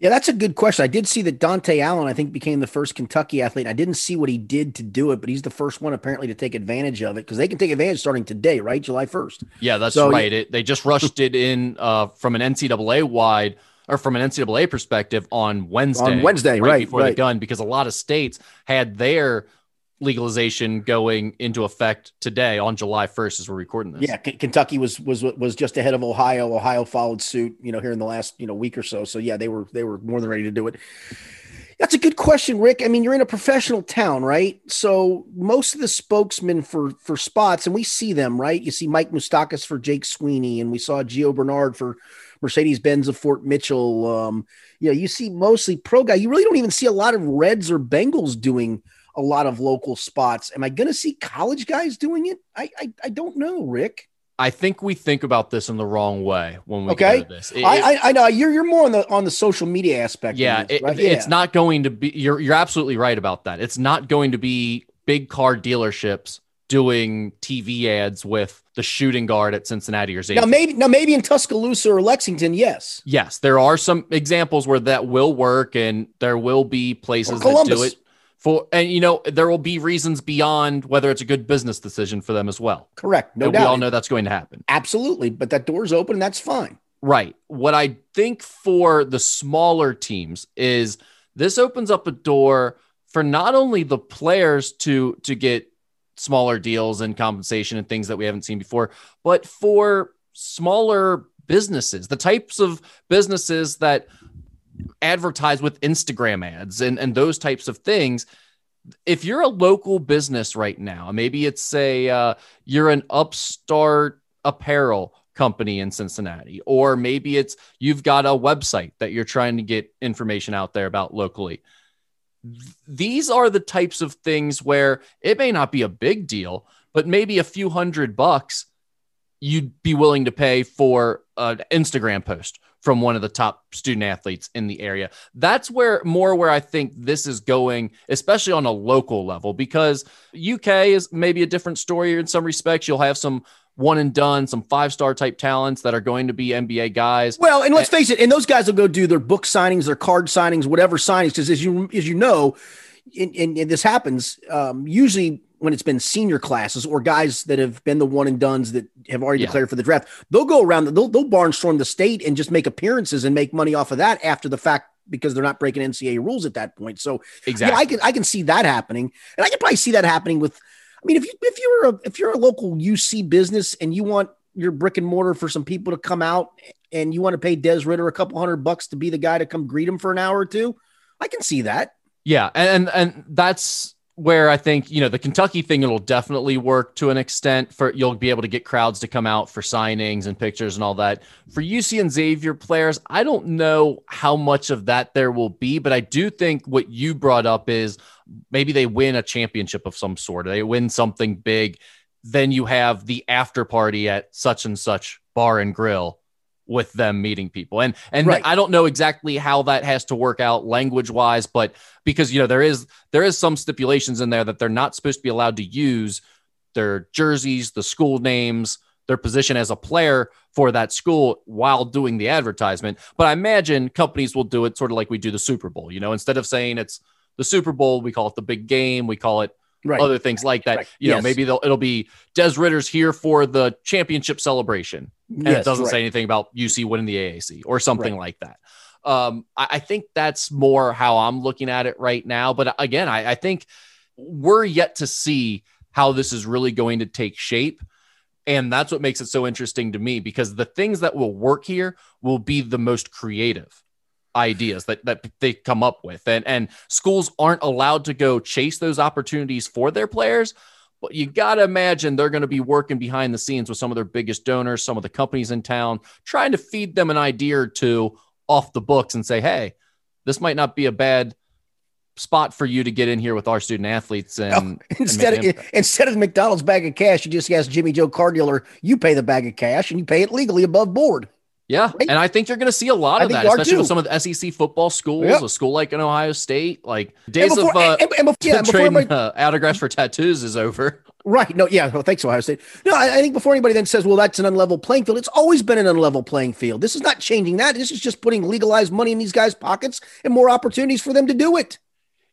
Yeah, that's a good question. I did see that Dontaie Allen, I think, became the first Kentucky athlete. I didn't see what he did to do it, but he's the first one apparently to take advantage of it because they can take advantage starting today, right? July 1st. Yeah, that's so, right. It, they just rushed it in uh, from an NCAA wide or from an NCAA perspective on Wednesday. On Wednesday, right, right before right. the gun, because a lot of states had their legalization going into effect today on July 1st as we're recording this. Yeah, K- Kentucky was was was just ahead of Ohio. Ohio followed suit, you know, here in the last, you know, week or so. So yeah, they were they were more than ready to do it. That's a good question, Rick. I mean, you're in a professional town, right? So most of the spokesmen for for spots, and we see them, right? You see Mike Moustakas for Jake Sweeney, and we saw Gio Bernard for Mercedes Benz of Fort Mitchell. Um, you know, you see mostly pro guy. You really don't even see a lot of Reds or Bengals doing a lot of local spots. Am I going to see college guys doing it? I, I, I don't know, Rick. I think we think about this in the wrong way when we okay. get this. It, I, I, I know you're you're more on the on the social media aspect. Yeah, this, right? it, yeah, it's not going to be. You're you're absolutely right about that. It's not going to be big car dealerships doing TV ads with the shooting guard at Cincinnati or Now maybe now maybe in Tuscaloosa or Lexington, yes. Yes, there are some examples where that will work, and there will be places that do it for and you know there will be reasons beyond whether it's a good business decision for them as well. Correct. No and doubt we all know that's going to happen. Absolutely. But that door's open and that's fine. Right. What i think for the smaller teams is this opens up a door for not only the players to to get smaller deals and compensation and things that we haven't seen before but for smaller businesses the types of businesses that advertise with Instagram ads and, and those types of things. If you're a local business right now, maybe it's a uh, you're an upstart apparel company in Cincinnati, or maybe it's you've got a website that you're trying to get information out there about locally. These are the types of things where it may not be a big deal, but maybe a few hundred bucks you'd be willing to pay for an Instagram post from one of the top student athletes in the area. That's where more where I think this is going, especially on a local level, because UK is maybe a different story in some respects. You'll have some one and done, some five star type talents that are going to be NBA guys. Well, and let's face it, and those guys will go do their book signings, their card signings, whatever signings, because as you as you know, and, and, this happens um, usually when it's been senior classes or guys that have been the one and duns that have already yeah. declared for the draft, they'll go around, they'll, they'll barnstorm the state and just make appearances and make money off of that after the fact because they're not breaking NCAA rules at that point. So exactly, yeah, I can I can see that happening, and I can probably see that happening with. I mean, if you if you're a if you're a local UC business and you want your brick and mortar for some people to come out and you want to pay Des Ridder a couple hundred bucks to be the guy to come greet him for an hour or two, I can see that. Yeah, and and that's where I think you know the Kentucky thing it'll definitely work to an extent for you'll be able to get crowds to come out for signings and pictures and all that. For UC and Xavier players, I don't know how much of that there will be, but I do think what you brought up is maybe they win a championship of some sort. They win something big, then you have the after party at such and such bar and grill with them meeting people. And and right. I don't know exactly how that has to work out language wise, but because you know there is there is some stipulations in there that they're not supposed to be allowed to use their jerseys, the school names, their position as a player for that school while doing the advertisement. But I imagine companies will do it sort of like we do the Super Bowl. You know, instead of saying it's the Super Bowl, we call it the big game, we call it right. other things like that. Right. You yes. know, maybe they'll it'll be Des Ridder's here for the championship celebration, and yes, it doesn't right. say anything about UC winning the AAC or something like that. Um, I, I, think that's more how I'm looking at it right now. But again, I, I think we're yet to see how this is really going to take shape. And that's what makes it so interesting to me because the things that will work here will be the most creative ideas that, that they come up with. And, and schools aren't allowed to go chase those opportunities for their players. But you got to imagine they're going to be working behind the scenes with some of their biggest donors, some of the companies in town, trying to feed them an idea or two off the books and say, hey, this might not be a bad spot for you to get in here with our student athletes and oh, instead and of instead of McDonald's bag of cash, you just ask Jimmy Joe car dealer, you pay the bag of cash and you pay it legally above board. Yeah, right? and I think you're going to see a lot of that, especially with some of the SEC football schools, yep. a school like in Ohio State. Like days before, of uh, and, and, and yeah, trading anybody, uh, autographs for tattoos is over. Right. No. Yeah. Well, thanks, Ohio State. No, I, I, think before anybody then says, "Well, that's an unlevel playing field," it's always been an unlevel playing field. This is not changing that. This is just putting legalized money in these guys' pockets and more opportunities for them to do it.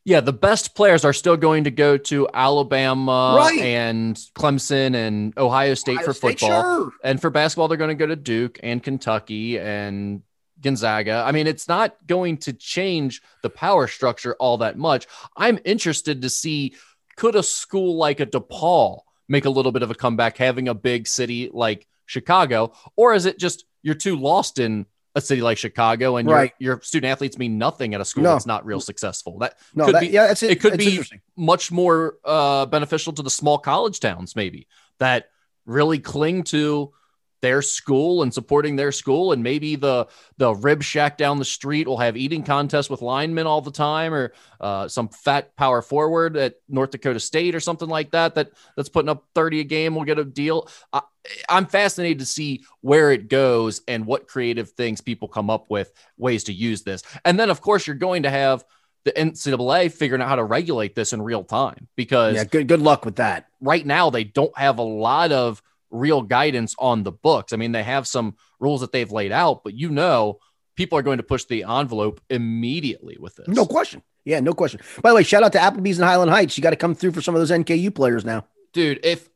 Yeah, the best players are still going to go to Alabama right. and Clemson and Ohio State Ohio for State, football. Sure. And for basketball, they're going to go to Duke and Kentucky and Gonzaga. I mean, it's not going to change the power structure all that much. I'm interested to see could a school like a DePaul make a little bit of a comeback having a big city like Chicago, or is it just you're too lost in a city like Chicago, and right. your, your student athletes mean nothing at a school no. that's not real successful. That no, could that, be, yeah, it. it could be much more uh, beneficial to the small college towns, maybe that really cling to their school and supporting their school and maybe the the rib shack down the street will have eating contests with linemen all the time or uh, some fat power forward at north dakota state or something like that that that's putting up 30 a game will get a deal I, i'm fascinated to see where it goes and what creative things people come up with ways to use this and then of course you're going to have the NCAA figuring out how to regulate this in real time because yeah, good good luck with that. Right now, they don't have a lot of real guidance on the books. I mean, they have some rules that they've laid out, but you know, people are going to push the envelope immediately with this. No question. Yeah, no question. By the way, shout out to Applebee's and Highland Heights. You got to come through for some of those NKU players now. Dude, if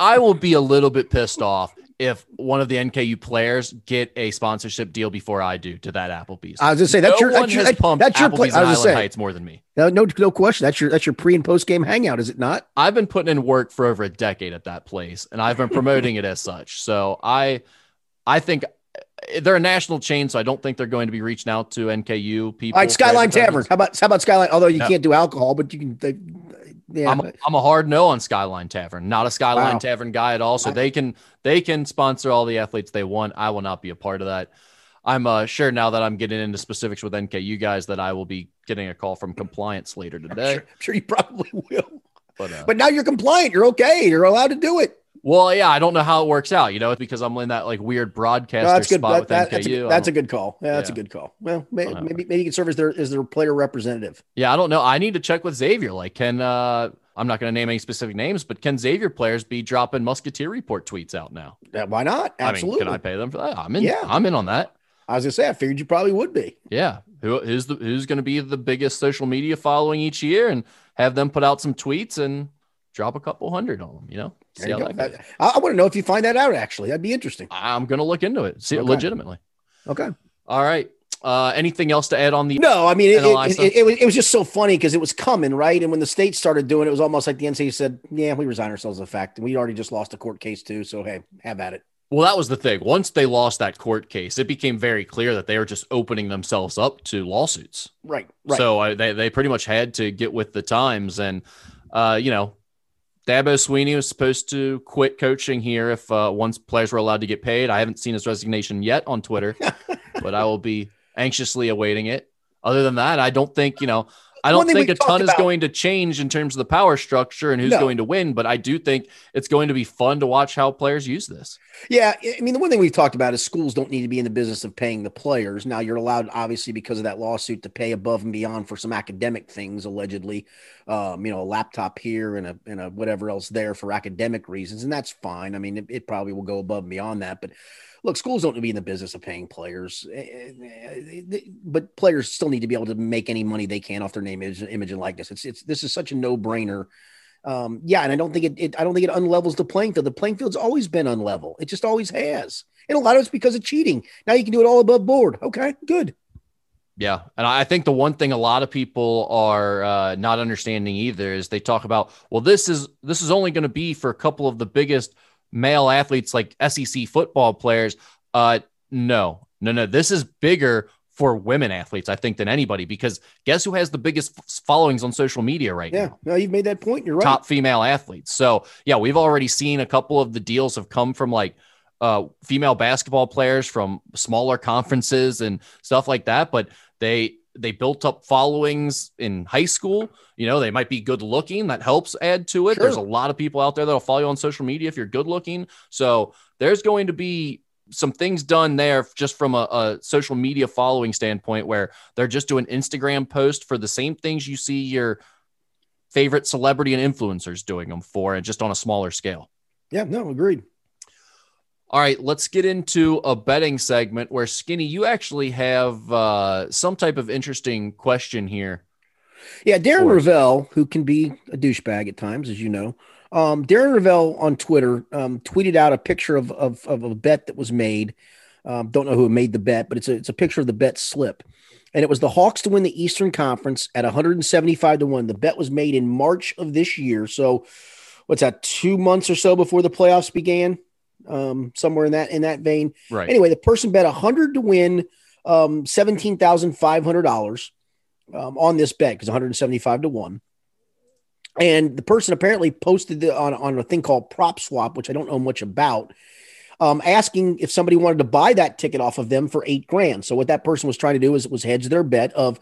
I will be a little bit pissed off if one of the NKU players get a sponsorship deal before I do to that Applebee's. I was gonna say that's no your that's your, that's, that's your play. I was say, Heights more than me. No, no, no question. That's your that's your pre and post game hangout, is it not? I've been putting in work for over a decade at that place, and I've been promoting it as such. So I, I think eh, they're a national chain, so I don't think they're going to be reaching out to NKU people. All right, Skyline Tavern. How about how about Skyline? Although you no. can't do alcohol, but you can. They, yeah, I'm, a, I'm a hard no on Skyline Tavern. Not a Skyline wow. Tavern guy at all. So wow. they can they can sponsor all the athletes they want. I will not be a part of that. I'm uh, sure now that I'm getting into specifics with NKU guys that I will be getting a call from compliance later today. I'm sure, I'm sure you probably will. But, uh, but now you're compliant. You're okay. You're allowed to do it. Well, yeah, I don't know how it works out. You know, it's because I'm in that like weird broadcaster no, that's good. spot that, with that, NKU. That's a, that's a, good call. Yeah, that's yeah. a good call. Well, maybe, maybe maybe you can serve as their as their player representative. Yeah, I don't know. I need to check with Xavier. Like, can uh I'm not going to name any specific names, but can Xavier players be dropping Musketeer report tweets out now? Yeah, why not? Absolutely. I mean, can I pay them for that? I'm in. Yeah, I'm in on that. I was gonna say, I figured you probably would be. Yeah. Who, who's the who's going to be the biggest social media following each year, and have them put out some tweets and drop a couple hundred on them. You know, see how that I, I want to know if you find that out. Actually, that'd be interesting. I'm going to look into it. See okay. legitimately. Okay. All right. Uh, anything else to add on the? No, I mean it, it, it, it, was, it was just so funny because it was coming right, and when the state started doing it, it was almost like the NCAA said, "Yeah, we resign ourselves to the fact, we already just lost a court case too, so hey, have at it." Well, that was the thing. Once they lost that court case, it became very clear that they were just opening themselves up to lawsuits. Right. right. So uh, they they pretty much had to get with the times, and uh, you know, Dabo Swinney was supposed to quit coaching here if uh, once players were allowed to get paid. I haven't seen his resignation yet on Twitter, but I will be anxiously awaiting it. Other than that, I don't think, you know, I don't think a ton is going to change in terms of the power structure and who's no. going to win, but I do think it's going to be fun to watch how players use this. Yeah, I mean the one thing we've talked about is schools don't need to be in the business of paying the players. Now you're allowed, obviously, because of that lawsuit, to pay above and beyond for some academic things, allegedly. Um, you know, a laptop here and a and a whatever else there for academic reasons, and that's fine. I mean, it, it probably will go above and beyond that, but look, schools don't be in the business of paying players, eh, eh, eh, but players still need to be able to make any money they can off their name, image, image and likeness. It's it's this is such a no brainer. Um, yeah, and I don't think it, it, I don't think it unlevels the playing field. The playing field's always been unlevel. It just always has, and a lot of it's because of cheating. Now you can do it all above board. Okay, good. Yeah, and I think the one thing a lot of people are uh, not understanding either is they talk about, well, this is this is only going to be for a couple of the biggest male athletes like SEC football players. Uh, no, no, no. This is bigger for women athletes, I think, than anybody because guess who has the biggest followings on social media right yeah, now? Yeah, no, you've made that point. You're right. Top female athletes. So, yeah, we've already seen a couple of the deals have come from like uh, female basketball players from smaller conferences and stuff like that. But they they built up followings in high school. You know, they might be good looking. That helps add to it. Sure. There's a lot of people out there that'll follow you on social media if you're good looking. So there's going to be some things done there just from a, a, social media following standpoint where they're just doing Instagram post for the same things you see your favorite celebrity and influencers doing them for and just on a smaller scale. Yeah, no, agreed. All right, let's get into a betting segment where Skinny, you actually have uh, some type of interesting question here. Yeah, Darren Rovell, who can be a douchebag at times, as you know. Um, Darren Rovell on Twitter um, tweeted out a picture of, of, of, a bet that was made. Um, don't know who made the bet, but it's a, it's a picture of the bet slip. And it was the Hawks to win the Eastern Conference at 175 to 1. The bet was made in March of this year. So, what's that, two months or so before the playoffs began? Um, somewhere in that in that vein. Right. Anyway, the person bet a hundred to win um, seventeen thousand five hundred dollars um, on this bet because one hundred seventy five to one. And the person apparently posted the, on on a thing called Prop Swap, which I don't know much about. Um, asking if somebody wanted to buy that ticket off of them for eight grand. So what that person was trying to do is was hedge their bet of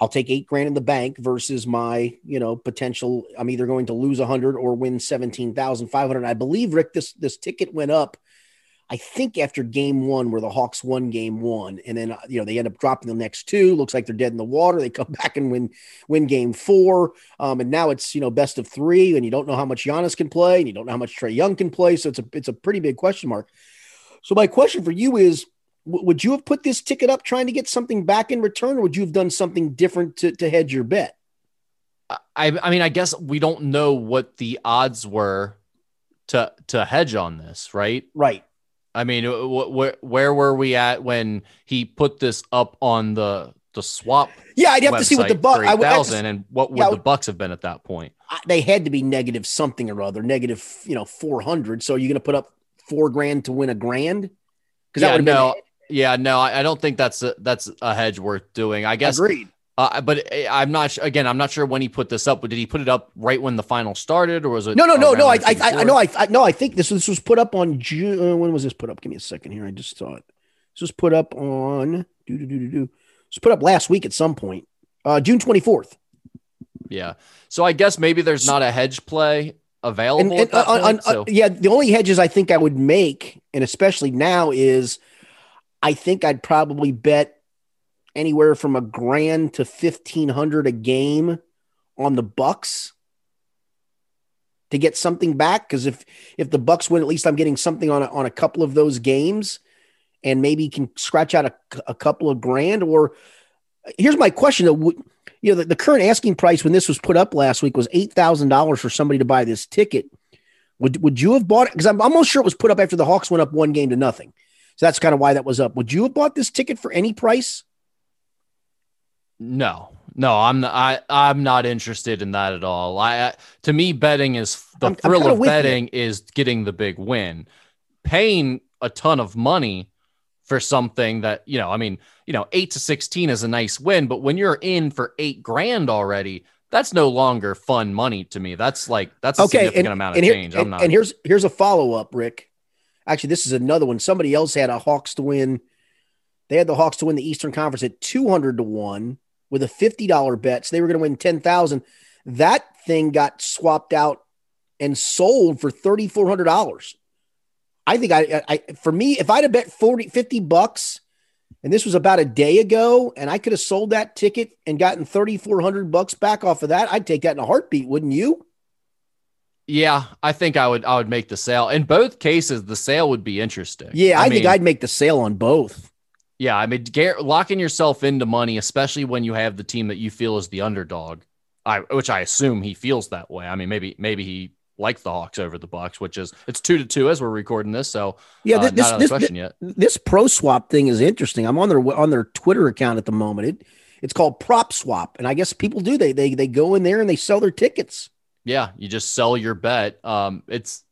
I'll take eight grand in the bank versus my, you know, potential. I'm either going to lose a hundred or win seventeen thousand five hundred. I believe Rick, this this ticket went up. I think after game one, where the Hawks won game one, and then you know they end up dropping the next two. Looks like they're dead in the water. They come back and win win game four, um, and now it's you know best of three, and you don't know how much Giannis can play, and you don't know how much Trae Young can play. So it's a it's a pretty big question mark. So my question for you is would you have put this ticket up trying to get something back in return, or would you have done something different to, to hedge your bet? I, I mean, I guess we don't know what the odds were to to hedge on this, right? Right. I mean, where where were we at when he put this up on the the swap? Yeah, I'd have to see what the buck i thousand and what would yeah, the bucks have been at that point? They had to be negative something or other, negative you know four hundred. So you're going to put up four grand to win a grand? Because yeah, that would no, been yeah, no, I, I don't think that's a, that's a hedge worth doing. I guess. Agreed. Uh, but eh, I'm not again. I'm not sure when he put this up. But did he put it up right when the final started, or was it? No, no, no, no. I, I, I know. I, I no. I think this this was put up on June. Uh, when was this put up? Give me a second here. I just saw it. This was put up on do do do do do. It was put up last week at some point, uh, June 24th. Yeah. So I guess maybe there's not a hedge play available. And, and, uh, point, on, so. yeah, the only hedges I think I would make, and especially now, is I think I'd probably bet anywhere from a grand to 1500 a game on the Bucks to get something back. Because if if the Bucks win at least I'm getting something on a, on a couple of those games and maybe can scratch out a, a couple of grand. Or here's my question you know the, the current asking price when this was put up last week was $8,000 for somebody to buy this ticket. Would would you have bought it? Because I'm almost sure it was put up after the Hawks went up one game to nothing so that's kind of why that was up. Would you have bought this ticket for any price? No, no, I'm not, I I'm not interested in that at all. I, to me, betting is the I'm- I'm thrill kinda of with you. betting is getting the big win. Paying a ton of money for something that you know, I mean, you know, eight to sixteen is a nice win, but when you're in for eight grand already, that's no longer fun money to me. That's like that's a Okay, significant and, amount of and, here- change. I'm and- not. and here's here's a follow up, Rick. Actually, this is another one. Somebody else had a Hawks to win. They had the Hawks to win the Eastern Conference at two hundred to one with a fifty dollar bet. So they were going to win ten thousand. That thing got swapped out and sold for thirty four hundred dollars. I think I, I for me, if I'd have bet 40, 50 bucks, and this was about a day ago, and I could have sold that ticket and gotten thirty four hundred bucks back off of that, I'd take that in a heartbeat, wouldn't you? Yeah, I think I would I would make the sale. In both cases, the sale would be interesting. Yeah, I, think mean, I'd make the sale on both. Yeah, I mean, gar- locking yourself into money, especially when you have the team that you feel is the underdog, I, which I assume he feels that way. I mean, maybe maybe he likes the Hawks over the Bucks, which is it's two to two as we're recording this. So Yeah, uh, thi- this not out of this, question yet. this pro swap thing is interesting. I'm on their on their Twitter account at the moment. It it's called Prop Swap, and I guess people do they they they go in there and they sell their tickets. Yeah, you just sell your bet. Um, it's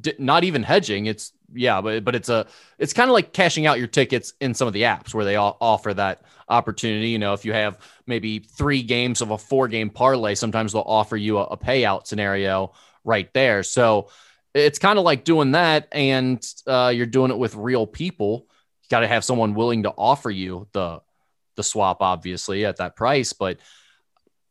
d- not even hedging. It's yeah, but but it's a it's kind of like cashing out your tickets in some of the apps where they all offer that opportunity. You know, if you have maybe three games of a four game parlay, sometimes they'll offer you a, a payout scenario right there. So it's kind of like doing that, and uh, you're doing it with real people. You got to have someone willing to offer you the the swap, obviously at that price. But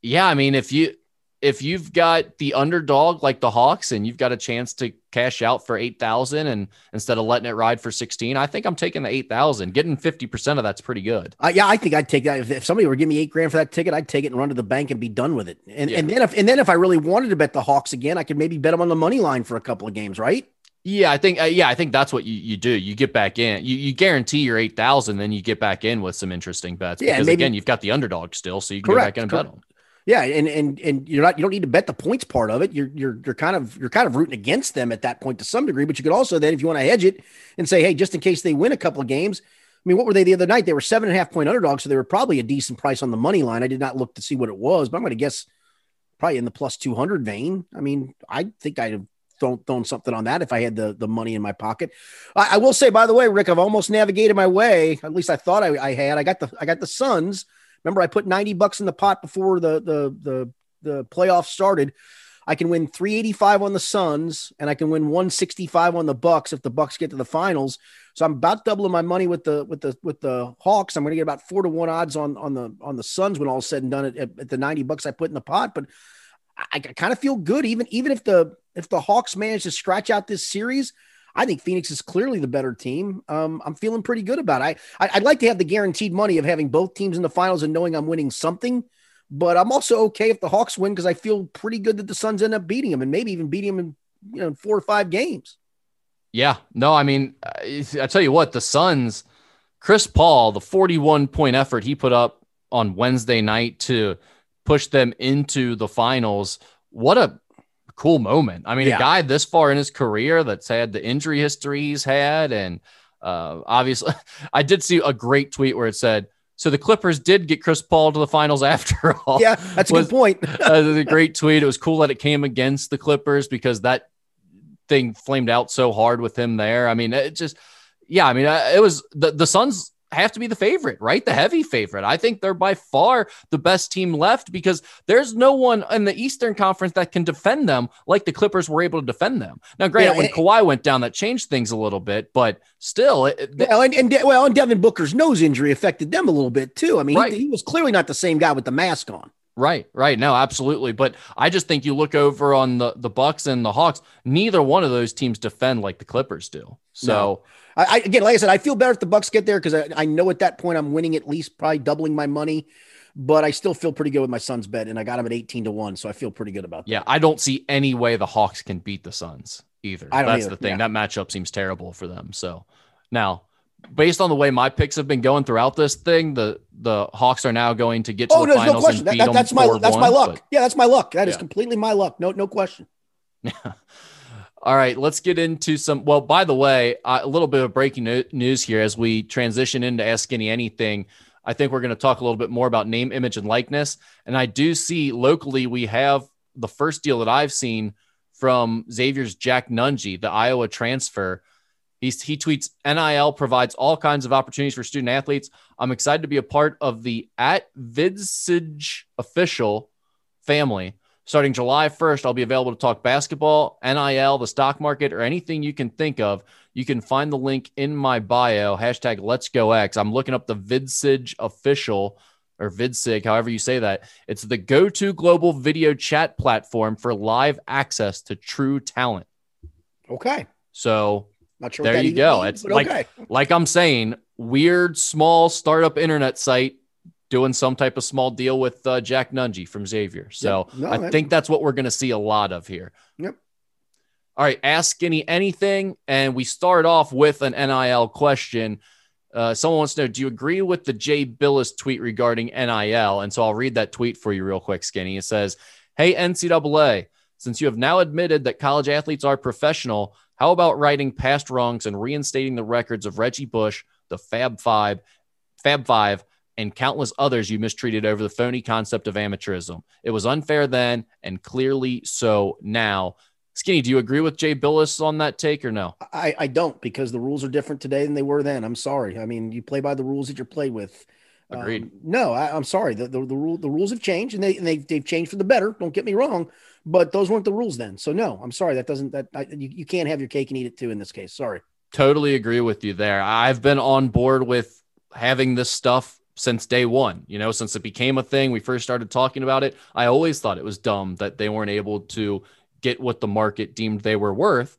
yeah, I mean, if you if you've got the underdog like the Hawks and you've got a chance to cash out for 8,000 and instead of letting it ride for 16, I think I'm taking the 8,000. Getting 50% of that's pretty good. Uh, yeah, I think I'd take that. If, if somebody were to give me eight grand for that ticket, I'd take it and run to the bank and be done with it. And and then if and then if I really wanted to bet the Hawks again, I could maybe bet them on the money line for a couple of games, right? Yeah, I think uh, yeah, I think that's what you, you do. You get back in. You you guarantee your 8,000 then you get back in with some interesting bets Yeah, because maybe- again, you've got the underdog still so you can Correct, go back in and correct. bet them. Yeah, and and and you're not you don't need to bet the points part of it. You're you're you're kind of you're kind of rooting against them at that point to some degree. But you could also then, if you want to hedge it and say, hey, just in case they win a couple of games. I mean, what were they the other night? They were seven and a half point underdogs, so they were probably a decent price on the money line. I did not look to see what it was, but I'm going to guess probably in the plus two hundred vein. I mean, I think I'd have thrown thrown something on that if I had the the money in my pocket. I, I will say, by the way, Rick, I've almost navigated my way. At least I thought I, I had. I got the I got the Suns. Remember, I put ninety bucks in the pot before the the the the playoffs started. I can win 385 on the Suns and I can win 165 on the Bucks if the Bucks get to the finals. So I'm about doubling my money with the with the with the Hawks. I'm going to get about four to one odds on on the on the Suns when all's said and done at, at, at the 90 bucks I put in the pot. But I, I kind of feel good even even if the if the Hawks manage to scratch out this series. I think Phoenix is clearly the better team. Um, I'm feeling pretty good about it. I, I I'd like to have the guaranteed money of having both teams in the finals and knowing I'm winning something. But I'm also okay if the Hawks win because I feel pretty good that the Suns end up beating them and maybe even beating them in you know four or five games. Yeah, no, I mean, I tell you what, the Suns, Chris Paul, the 41 point effort he put up on Wednesday night to push them into the finals. What a cool moment. I mean, Yeah. a guy this far in his career that's had the injury history he's had. And uh, obviously, I did see a great tweet where it said, so the Clippers did get Chris Paul to the finals after all. Yeah, that's a Was- good point. uh, the great tweet. It was cool that it came against the Clippers because that thing flamed out so hard with him there. I mean, it just, yeah, I mean, uh, it was the, the Suns have to be the favorite, right? The heavy favorite. I think they're by far the best team left because there's no one in the Eastern Conference that can defend them like the Clippers were able to defend them. Now, granted, Yeah, when Kawhi went down, that changed things a little bit, but still, it, Well, and, and well, and Devin Booker's nose injury affected them a little bit too. I mean, Right. he, he was clearly not the same guy with the mask on. Right, right. No, absolutely. But I just think you look over on the the Bucks and the Hawks. Neither one of those teams defend like the Clippers do. So I, I again, like I said, I feel better if the Bucks get there because I, I know at that point I'm winning at least probably doubling my money. But I still feel pretty good with my Suns bet, and I got him at 18 to one, so I feel pretty good about that. yeah, I don't see any way the Hawks can beat the Suns either. I don't That's either, the thing. yeah. That matchup seems terrible for them. So now, based on the way my picks have been going throughout this thing, the the Hawks are now going to get to Oh, the no finals question. and beat that- them that's my 4-1, that's my luck. but- Yeah, that's my luck. That is Yeah. completely my luck. No, no question. All right, let's get into some. Well, by the way, a little bit of breaking news here as we transition into Ask Any Anything. I think we're going to talk a little bit more about name, image, and likeness. And I do see locally we have the first deal that I've seen from Xavier's Jack Nunge, the Iowa transfer. He's, he tweets NIL provides all kinds of opportunities for student athletes. I'm excited to be a part of the at Vidsage official family. Starting July 1st, I'll be available to talk basketball, NIL, the stock market, or anything you can think of. You can find the link in my bio, hashtag Let's Go X. I'm looking up the Vidsage official or VidSig, however you say that. It's the go to global video chat platform for live access to true talent. Okay. So Not sure. there you go. means, It's like, okay. like I'm saying, weird, small startup internet site doing some type of small deal with uh, Jack Nunge from Xavier. So Yep. No, I that- think that's what we're going to see a lot of here. Yep. All right, ask Skinny anything, and we start off with an NIL question. Uh, someone wants to know: Do you agree with the Jay Bilas tweet regarding NIL? And so I'll read that tweet for you real quick, Skinny. It says, "Hey NCAA, since you have now admitted that college athletes are professional, how about righting past wrongs and reinstating the records of Reggie Bush, the Fab Five, Fab Five, and countless others you mistreated over the phony concept of amateurism? It was unfair then, and clearly so now." Skinny, do you agree with Jay Bilas on that take or no? I, I don't because the rules are different today than they were then. I'm sorry. I mean, you play by the rules that you're played with. Agreed. Um, no, I, I'm sorry. The, the, the rule the rules have changed and they and they they've changed for the better. Don't get me wrong, but those weren't the rules then. So no, I'm sorry. That doesn't that I, you, you can't have your cake and eat it too in this case. Sorry. Totally agree with you there. I've been on board with having this stuff since day one. You know, since it became a thing, we first started talking about it. I always thought it was dumb that they weren't able to get what the market deemed they were worth.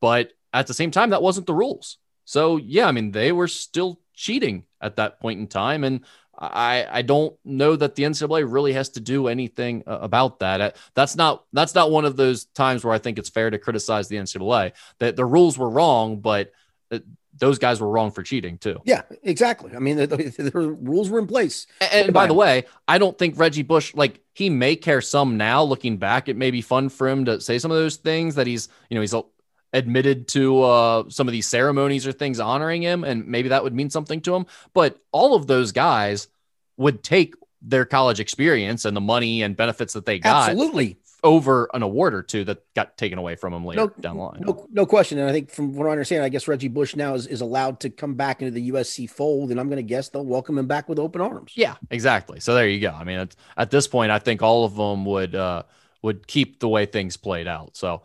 But at the same time, that wasn't the rules. So yeah, I mean, they were still cheating at that point in time. And I, I don't know that the NCAA really has to do anything uh, about that. Uh, That's not that's not one of those times where I think it's fair to criticize the NCAA. That the rules were wrong, but uh, those guys were wrong for cheating too. Yeah, exactly. I mean, the, the, the rules were in place. And, by the way, I don't think Reggie Bush like he may care some now. Looking back, it may be fun for him to say some of those things that he's you know he's admitted to uh, some of these ceremonies or things honoring him, and maybe that would mean something to him. But all of those guys would take their college experience and the money and benefits that they got Absolutely. Over an award or two that got taken away from him later No, down the line. No, no question. And I think from what I understand, I guess Reggie Bush now is, is allowed to come back into the USC fold, and I'm going to guess they'll welcome him back with open arms. Yeah, exactly. So there you go. I mean, at, at this point, I think all of them would uh, would keep the way things played out. So,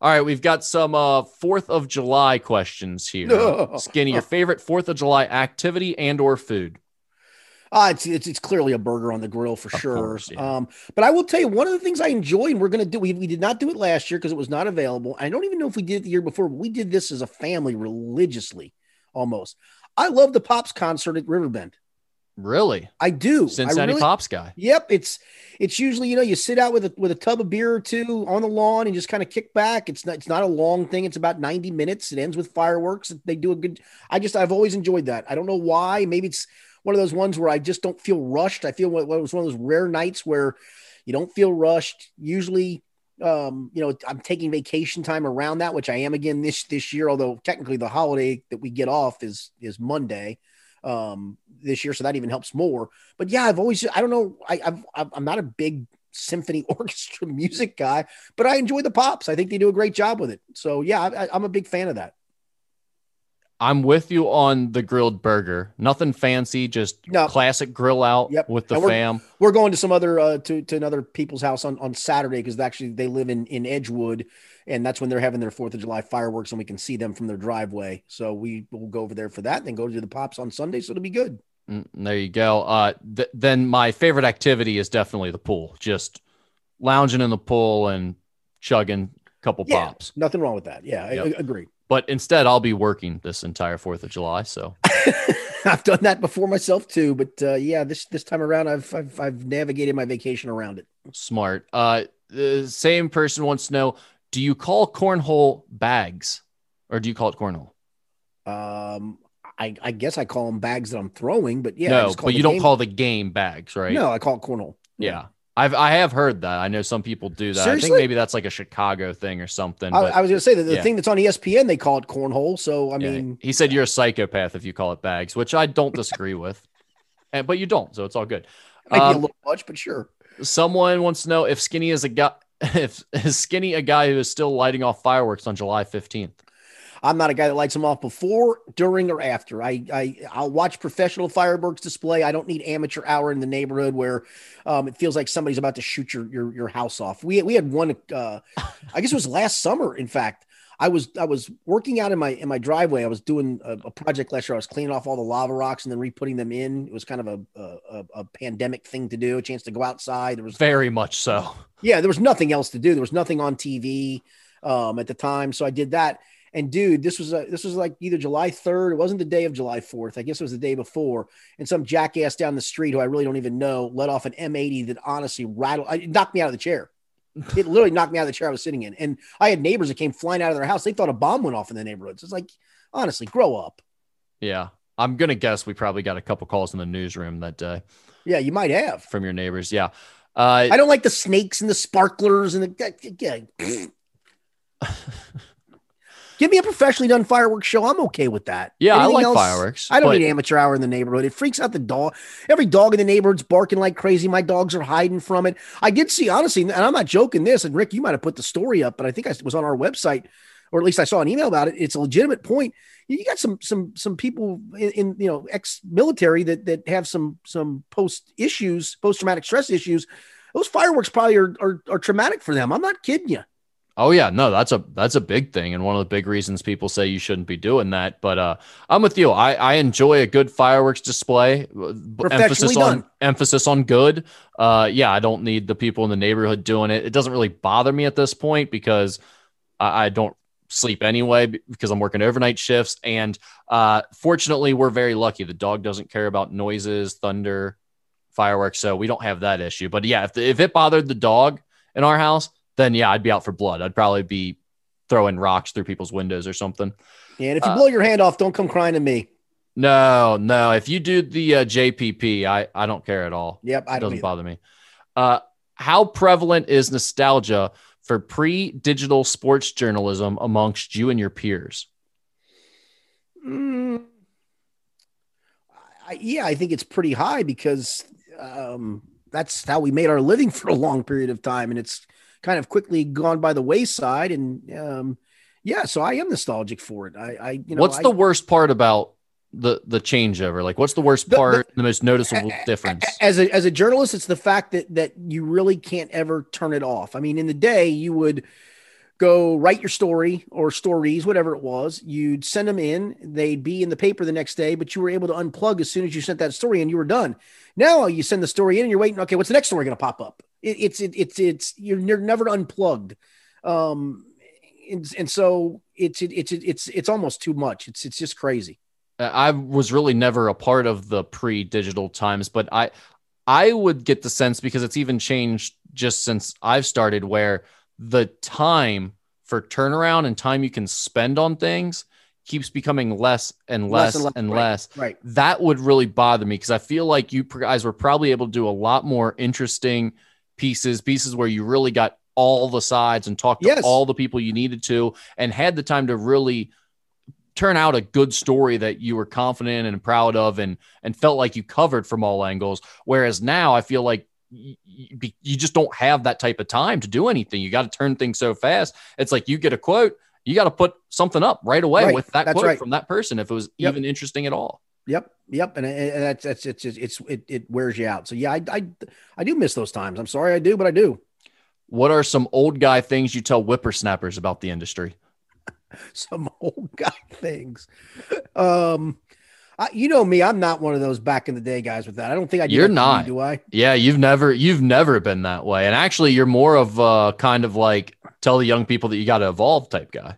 all right, we've got some uh, Fourth of July questions here. Skinny, your favorite Fourth of July activity and or food? Uh, it's, it's it's clearly a burger on the grill for Of sure. course, yeah. Um, but I will tell you one of the things I enjoy, and we're going to do. We, we did not do it last year because it was not available. I don't even know if we did it the year before. But we did this as a family religiously, almost. I love the Pops concert at Riverbend. Really, I do. I Cincinnati really- Pops guy. Yep, it's it's usually you know you sit out with a with a tub of beer or two on the lawn and just kind of kick back. It's not it's not a long thing. It's about ninety minutes. It ends with fireworks. They do a good. I just I've always enjoyed that. I don't know why. Maybe it's one of those ones where I just don't feel rushed. I feel what it was one of those rare nights where you don't feel rushed. Usually, um, you know, I'm taking vacation time around that, which I am again this this year. Although technically the holiday that we get off is is Monday um this year so that even helps more but yeah i've always i don't know I, I've, i'm not a big symphony orchestra music guy but i enjoy the pops i think they do a great job with it so yeah I, i'm a big fan of that I'm with you on the grilled burger. Nothing fancy, just No. classic grill out Yep. with the we're- fam. we're going to some other uh to, to another people's house on on saturday because actually they live in in edgewood and that's when they're having their fourth of july fireworks and we can see them from their driveway so we will go over there for that and then go to the pops on sunday so it'll be good Mm, There you go. Uh, th- then my favorite activity is definitely the pool. Just lounging in the pool and chugging a couple yeah pops. nothing wrong with that yeah I- I, agree But instead, I'll be working this entire Fourth of July. So I've done that before myself too, but uh, yeah, this this time around, I've, I've I've navigated my vacation around it. smart. Uh, the same person wants to know: Do you call cornhole bags, or do you call it cornhole? Um, I, I guess I call them bags that I'm throwing, but yeah, no, but you don't call the game bags, right? No, I call it cornhole. Yeah. I've I have heard that. I know some people do that. I think maybe that's like a Chicago thing or something. I, But I was gonna say that the yeah. thing that's on ESPN they call it cornhole. So I yeah, mean, he said you're a psychopath if you call it bags, which I don't disagree with. and, but you don't, so it's all good. Might be a Um, little much, but sure. someone wants to know if Skinny is a guy. If is Skinny a guy who is still lighting off fireworks on July 15th? I'm not a guy that lights them off before, during, or after. I, I I'll watch professional fireworks display. I don't need amateur hour in the neighborhood where um, it feels like somebody's about to shoot your your, your house off. We we had one. Uh, I guess it was last summer. In fact, I was I was working out in my in my driveway. I was doing a, a project last year. I was cleaning off all the lava rocks and then re-putting them in. It was kind of a a, a pandemic thing to do. A chance to go outside. There was Very much so. yeah, there was nothing else to do. There was nothing on TV um, at the time, so I did that. And dude, this was a, this was like either July 3rd. It wasn't the day of July 4th. I guess it was the day before. And some jackass down the street who I really don't even know let off an M80 that honestly rattled. It knocked me out of the chair. It literally knocked me out of the chair I was sitting in. And I had neighbors that came flying out of their house. They thought a bomb went off in the neighborhood. So it's like, honestly, grow up. Yeah. I'm going to guess we probably got a couple calls in the newsroom that day Yeah, you might have. from your neighbors. Yeah. Uh, I don't like the snakes and the sparklers and the. Yeah. Give me a professionally done fireworks show. I'm okay with that. yeah, I Anything like else, fireworks. I don't but- need amateur hour in the neighborhood. It freaks out the dog. Every dog in the neighborhood's barking like crazy. My dogs are hiding from it. I did see, honestly, and I'm not joking this, and Rick, you might have put the story up, but I think I was on our website, or at least I saw an email about it. It's a legitimate point. You got some some some people in, in you know ex-military that that have some some post issues, post-traumatic stress issues. Those fireworks probably are, are are traumatic for them. I'm not kidding you. Oh yeah, no, that's a that's a big thing, and one of the big reasons people say you shouldn't be doing that. But uh, I'm with you. I I enjoy a good fireworks display. uh, Emphasis Professionally on done. emphasis on good. Uh, yeah, I don't need the people in the neighborhood doing it. It doesn't really bother me at this point because I, I don't sleep anyway because I'm working overnight shifts, and uh, fortunately, we're very lucky. The dog doesn't care about noises, thunder, fireworks, so we don't have that issue. But yeah, if the, if it bothered the dog in our house, then yeah, I'd be out for blood. I'd probably be throwing rocks through people's windows or something. Yeah, And if you Uh, blow your hand off, don't come crying to me. No, no. If you do the uh, JPP, I I don't care at all. Yep, I it don't doesn't either. bother me. Uh, how prevalent is nostalgia for pre-digital sports journalism amongst you and your peers? Mm, I, yeah, I think it's pretty high because um, that's how we made our living for a long period of time, and it's kind of quickly gone by the wayside. And um, yeah, so I am nostalgic for it. I, I you know, what's I- the worst part about the the changeover? Like, what's the worst The- the- part? The, most noticeable difference? as a as a journalist, it's the fact that that you really can't ever turn it off. I mean, in the day, you would go write your story or stories, whatever it was. You'd send them in. They'd be in the paper the next day, but you were able to unplug as soon as you sent that story and you were done. Now you send the story in and you're waiting. Okay, what's the next story going to pop up? It, it's it, it's it's you're, you're never unplugged. Um, and, and so it's it, it's it's it's almost too much. It's it's just crazy. I was really never a part of the pre-digital times, but I I would get the sense because it's even changed just since I've started where the time for turnaround and time you can spend on things keeps becoming less and less, Less and and less, less. right, right. That would really bother me because I feel like you guys were probably able to do a lot more interesting pieces, pieces where you really got all the sides and talked to Yes. all the people you needed to and had the time to really turn out a good story that you were confident and proud of and and felt like you covered from all angles whereas now i feel like y- y- you just don't have that type of time to do anything you got to turn things so fast it's like you get a quote you got to put something up right away Right. with that That's quote right. from that person if it was Yep. even interesting at all Yep, yep, and, and that's that's it's it's, it's it, it wears you out. So yeah, I, I I do miss those times. I'm sorry, I do, but I do. what are some old guy things you tell whippersnappers about the industry Some old guy things. Um, I, you know me, I'm not one of those back in the day guys with that. I don't think I. do You're that to you, not. do I? yeah you've never you've never been that way and actually you're more of a kind of like tell the young people that you got to evolve type guy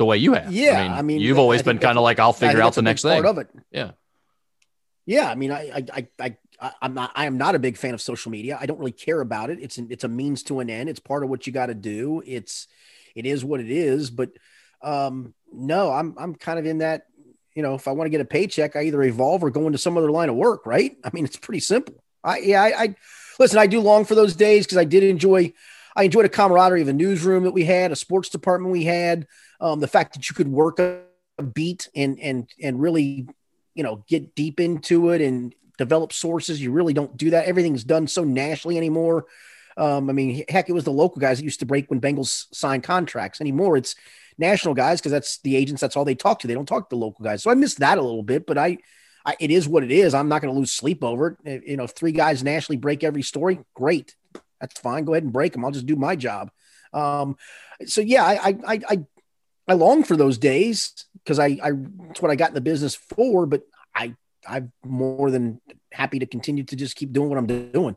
the way you have Yeah, I mean, you've I always been kind of like i'll figure out the next thing. part of it. Yeah. Yeah, I mean, I, I, I, I, I, I'm not, I am not a big fan of social media. I don't really care about it. It's, an, it's a means to an end. It's part of what you got to do. It's, it is what it is. But, um, no, I'm, I'm kind of in that. You know, if I want to get a paycheck, I either evolve or go into some other line of work. Right? I mean, it's pretty simple. I, yeah, I, I listen. I do long for those days because I did enjoy. I enjoyed a camaraderie of a newsroom that we had, a sports department we had, um, the fact that you could work a, beat and and and really you know, get deep into it and develop sources. You really don't do that. Everything's done so nationally anymore. Um, I mean, heck, it was the local guys that used to break when Bengals signed contracts. Anymore, it's national guys because that's the agents. That's all they talk to. They don't talk to the local guys. So I missed that a little bit, but I, I it is what it is. I'm not going to lose sleep over it. You know, if three guys nationally break every story, great. That's fine. Go ahead and break them. I'll just do my job. Um, so yeah, I, I, I, I long for those days because I, I, it's what I got in the business for. But I, I'm more than happy to continue to just keep doing what I'm doing.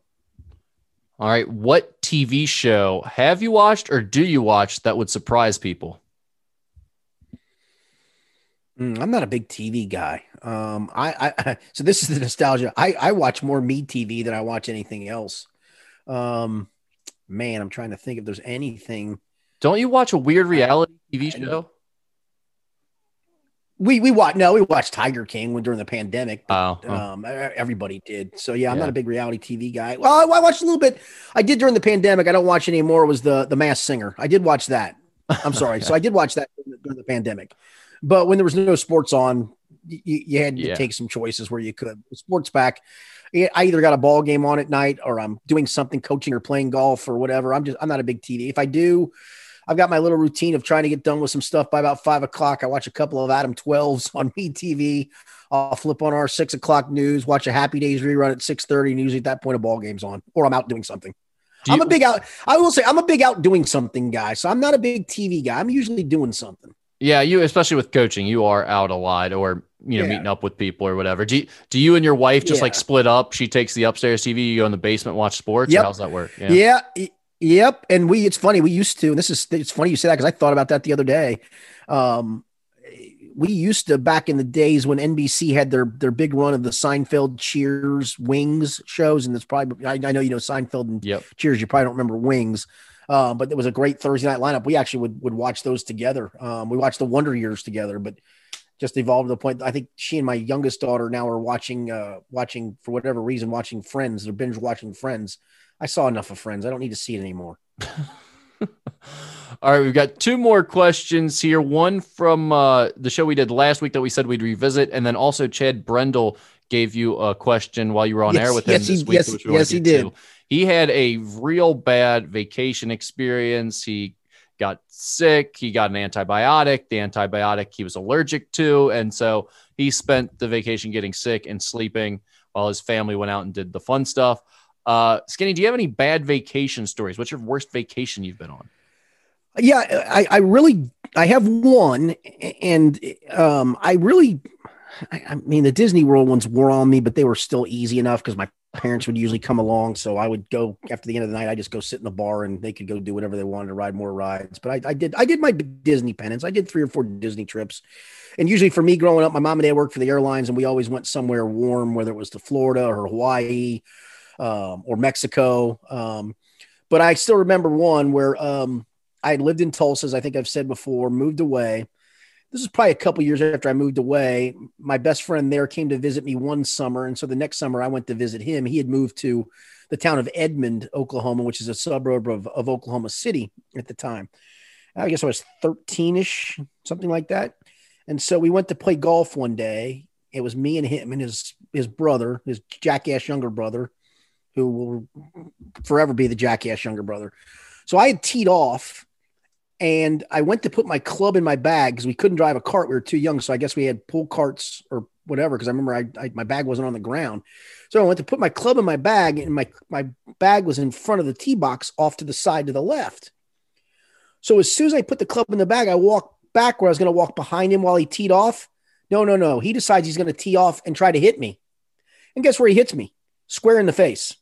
All right. What TV show have you watched or do you watch that would surprise people? Mm, I'm not a big TV guy. Um, I, I, so this is the nostalgia. I, I watch more MeTV than I watch anything else. Um, man, I'm trying to think if there's anything. Don't you watch a weird reality TV show? We we watch no, we watched Tiger King when during the pandemic. But, oh, um, everybody did. So yeah, I'm yeah. not a big reality TV guy. Well, I, I, watched a little bit. I did during the pandemic. I don't watch anymore. It was the the Masked Singer. I did watch that. I'm sorry. okay. So I did watch that during the pandemic. But when there was no sports on, you, you had to yeah. take some choices where you could. Sports back. I either got a ball game on at night or I'm doing something, coaching or playing golf or whatever. I'm just I'm not a big TV. If I do, I've got my little routine of trying to get done with some stuff by about five o'clock. I watch a couple of Adam 12s on MeTV. I'll flip on our six o'clock news, watch a Happy Days rerun at 6:30, and usually at that point a ball game's on, or I'm out doing something. Do I'm a big out. I will say I'm a big out doing something guy. So I'm not a big TV guy. I'm usually doing something. Yeah, you especially with coaching, you are out a lot, or you know, yeah. meeting up with people or whatever. Do you, do you and your wife just yeah. like split up? She takes the upstairs TV, you go in the basement, watch sports. Yep. how's that work? Yeah. yeah. Yep. And we, it's funny. We used to, and this is, it's funny you say that because I thought about that the other day. Um, we used to back in the days when NBC had their their big run of the Seinfeld, Cheers, Wings shows, and it's probably I, I know you know Seinfeld and yep. Cheers. You probably don't remember Wings, uh, but it was a great Thursday night lineup. We actually would would watch those together. Um, we watched the Wonder Years together, but just evolved to the point. I think she and my youngest daughter now are watching, uh, watching for whatever reason, watching Friends. They're binge watching Friends. I saw enough of Friends. I don't need to see it anymore. All right, we've got two more questions here. One from uh, the show we did last week that we said we'd revisit, and then also Chad Brendel gave you a question while you were on yes, air with him yes, this he, week. Yes, yes he did. To. He had a real bad vacation experience. He got sick. He got an antibiotic. The antibiotic he was allergic to. And so he spent the vacation getting sick and sleeping while his family went out and did the fun stuff. Uh, Skinny, do you have any bad vacation stories? What's your worst vacation you've been on? Yeah, I, I really, I have one, and um, I really, I, I mean, the Disney World ones were on me, but they were still easy enough because my parents would usually come along. So I would go after the end of the night. I just go sit in the bar and they could go do whatever they wanted to ride more rides. But I, I did I did my Disney penance. I did three or four Disney trips. And usually for me growing up, my mom and dad worked for the airlines and we always went somewhere warm, whether it was to Florida or Hawaii um, or Mexico. Um, but I still remember one where um, I lived in Tulsa, as I think I've said before, moved away this is probably a couple years after I moved away. My best friend there came to visit me one summer. And so the next summer I went to visit him. He had moved to the town of Edmond, Oklahoma, which is a suburb of, of Oklahoma City at the time. I guess I was 13 ish, something like that. And so we went to play golf one day. It was me and him and his, his brother, his jackass younger brother, who will forever be the jackass younger brother. So I had teed off and I went to put my club in my bag because we couldn't drive a cart. We were too young. So I guess we had pull carts or whatever. Cause I remember I, I, my bag wasn't on the ground. So I went to put my club in my bag and my, my bag was in front of the tee box off to the side to the left. So as soon as I put the club in the bag, I walked back where I was going to walk behind him while he teed off. No, no, no. He decides he's going to tee off and try to hit me. And guess where he hits me? Square in the face.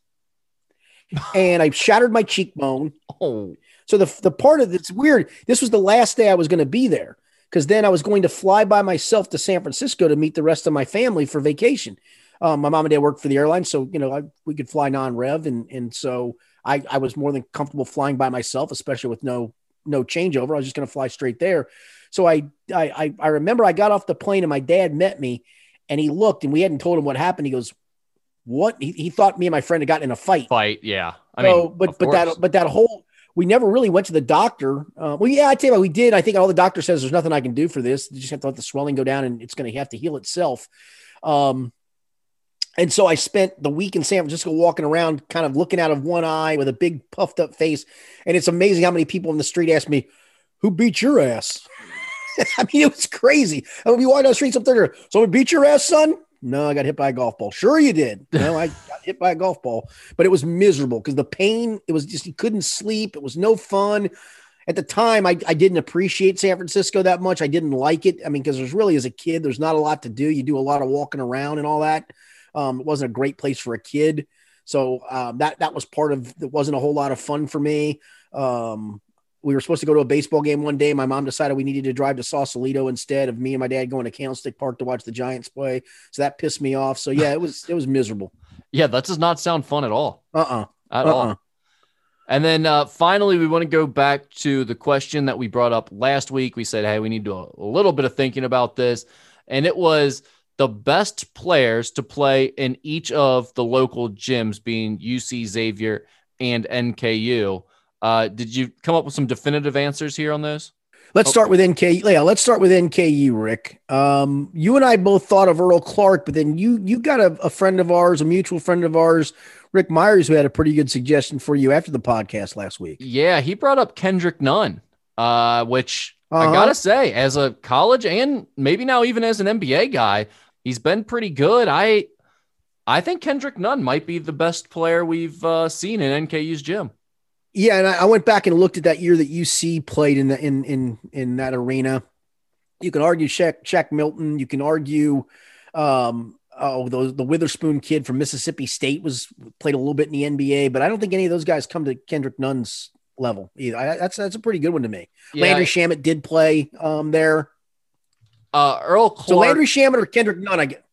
And I shattered my cheekbone. Oh. So the the part of it's weird. This was the last day I was going to be there because then I was going to fly by myself to San Francisco to meet the rest of my family for vacation. Um, my mom and dad worked for the airline, so you know I, we could fly non-rev, and and so I I was more than comfortable flying by myself, especially with no no changeover. I was just going to fly straight there. So I, I I remember I got off the plane and my dad met me, and he looked and we hadn't told him what happened. He goes, "What?" He, he thought me and my friend had gotten in a fight. Fight, yeah. I so, mean, but but course. that but that whole we never really went to the doctor. Uh, well, yeah, I tell you what, we did. I think all the doctor says there's nothing I can do for this. You just have to let the swelling go down, and it's going to have to heal itself. Um, and so I spent the week in San Francisco walking around, kind of looking out of one eye with a big puffed up face. And it's amazing how many people in the street ask me, Who beat your ass? I mean, it was crazy. I mean, be walking down the streets up there, someone beat your ass, son? No, I got hit by a golf ball. Sure, you did. No, I got hit by a golf ball, but it was miserable because the pain, it was just, you couldn't sleep. It was no fun. At the time, I, I didn't appreciate San Francisco that much. I didn't like it. I mean, because there's really, as a kid, there's not a lot to do. You do a lot of walking around and all that. Um, it wasn't a great place for a kid. So um, that that was part of it wasn't a whole lot of fun for me. Um, we were supposed to go to a baseball game one day. My mom decided we needed to drive to Sausalito instead of me and my dad going to Candlestick Park to watch the Giants play. So that pissed me off. So yeah, it was it was miserable. Yeah, that does not sound fun at all. Uh uh-uh. uh At uh-uh. all. And then uh, finally, we want to go back to the question that we brought up last week. We said, hey, we need to do a little bit of thinking about this. And it was the best players to play in each of the local gyms, being UC Xavier and NKU. Uh, did you come up with some definitive answers here on those? Let's start with NKU. Yeah, let's start with NKU, Rick. Um, you and I both thought of Earl Clark, but then you you got a, a, friend of ours, a mutual friend of ours, Rick Myers, who had a pretty good suggestion for you after the podcast last week. Yeah, he brought up Kendrick Nunn, uh, which uh-huh. I gotta say, as a college and maybe now even as an NBA guy, he's been pretty good. I I think Kendrick Nunn might be the best player we've uh, seen in NKU's gym. Yeah, and I, I, went back and looked at that year that UC played in the in in in that arena. You can argue Shaq, Shaq Milton. You can argue um, oh the the Witherspoon kid from Mississippi State was played a little bit in the NBA, but I don't think any of those guys come to Kendrick Nunn's level either. I, that's that's a pretty good one to me. Yeah, Landry Shamet did play um, there. Uh, Earl Clark. So Landry Shamet or Kendrick Nunn, I get.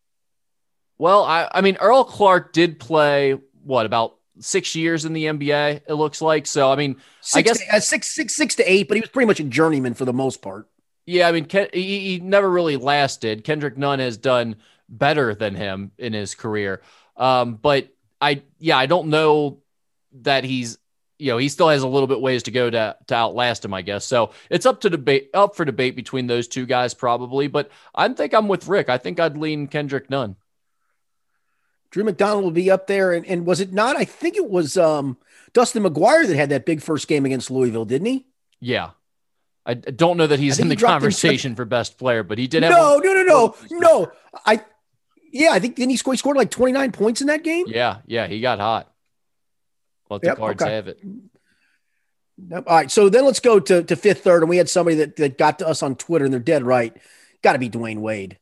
Well, I, I mean, Earl Clark did play what about six years in the NBA. It looks like so. I mean, six I guess to, uh, six, six, six to eight, but he was pretty much a journeyman for the most part. Yeah, I mean, Ken, he, he never really lasted. Kendrick Nunn has done better than him in his career, um, but I yeah, I don't know that he's you know he still has a little bit ways to go to to outlast him, I guess. So it's up to debate, up for debate between those two guys probably. But I think I'm with Rick. I think I'd lean Kendrick Nunn. Drew McDonald will be up there, and, and was it not? I think it was um, Dustin McGuire that had that big first game against Louisville, didn't he? Yeah. I don't know that he's in the conversation for best player, but he did have. No, no, no, no, no. I, yeah, I think didn't he score? He scored like twenty nine points in that game. Yeah, yeah, he got hot. Let the yep, cards okay. have it. All right, so then let's go to, to fifth third, and we had somebody that, that got to us on Twitter, and they're dead right. Got to be Dwyane Wade.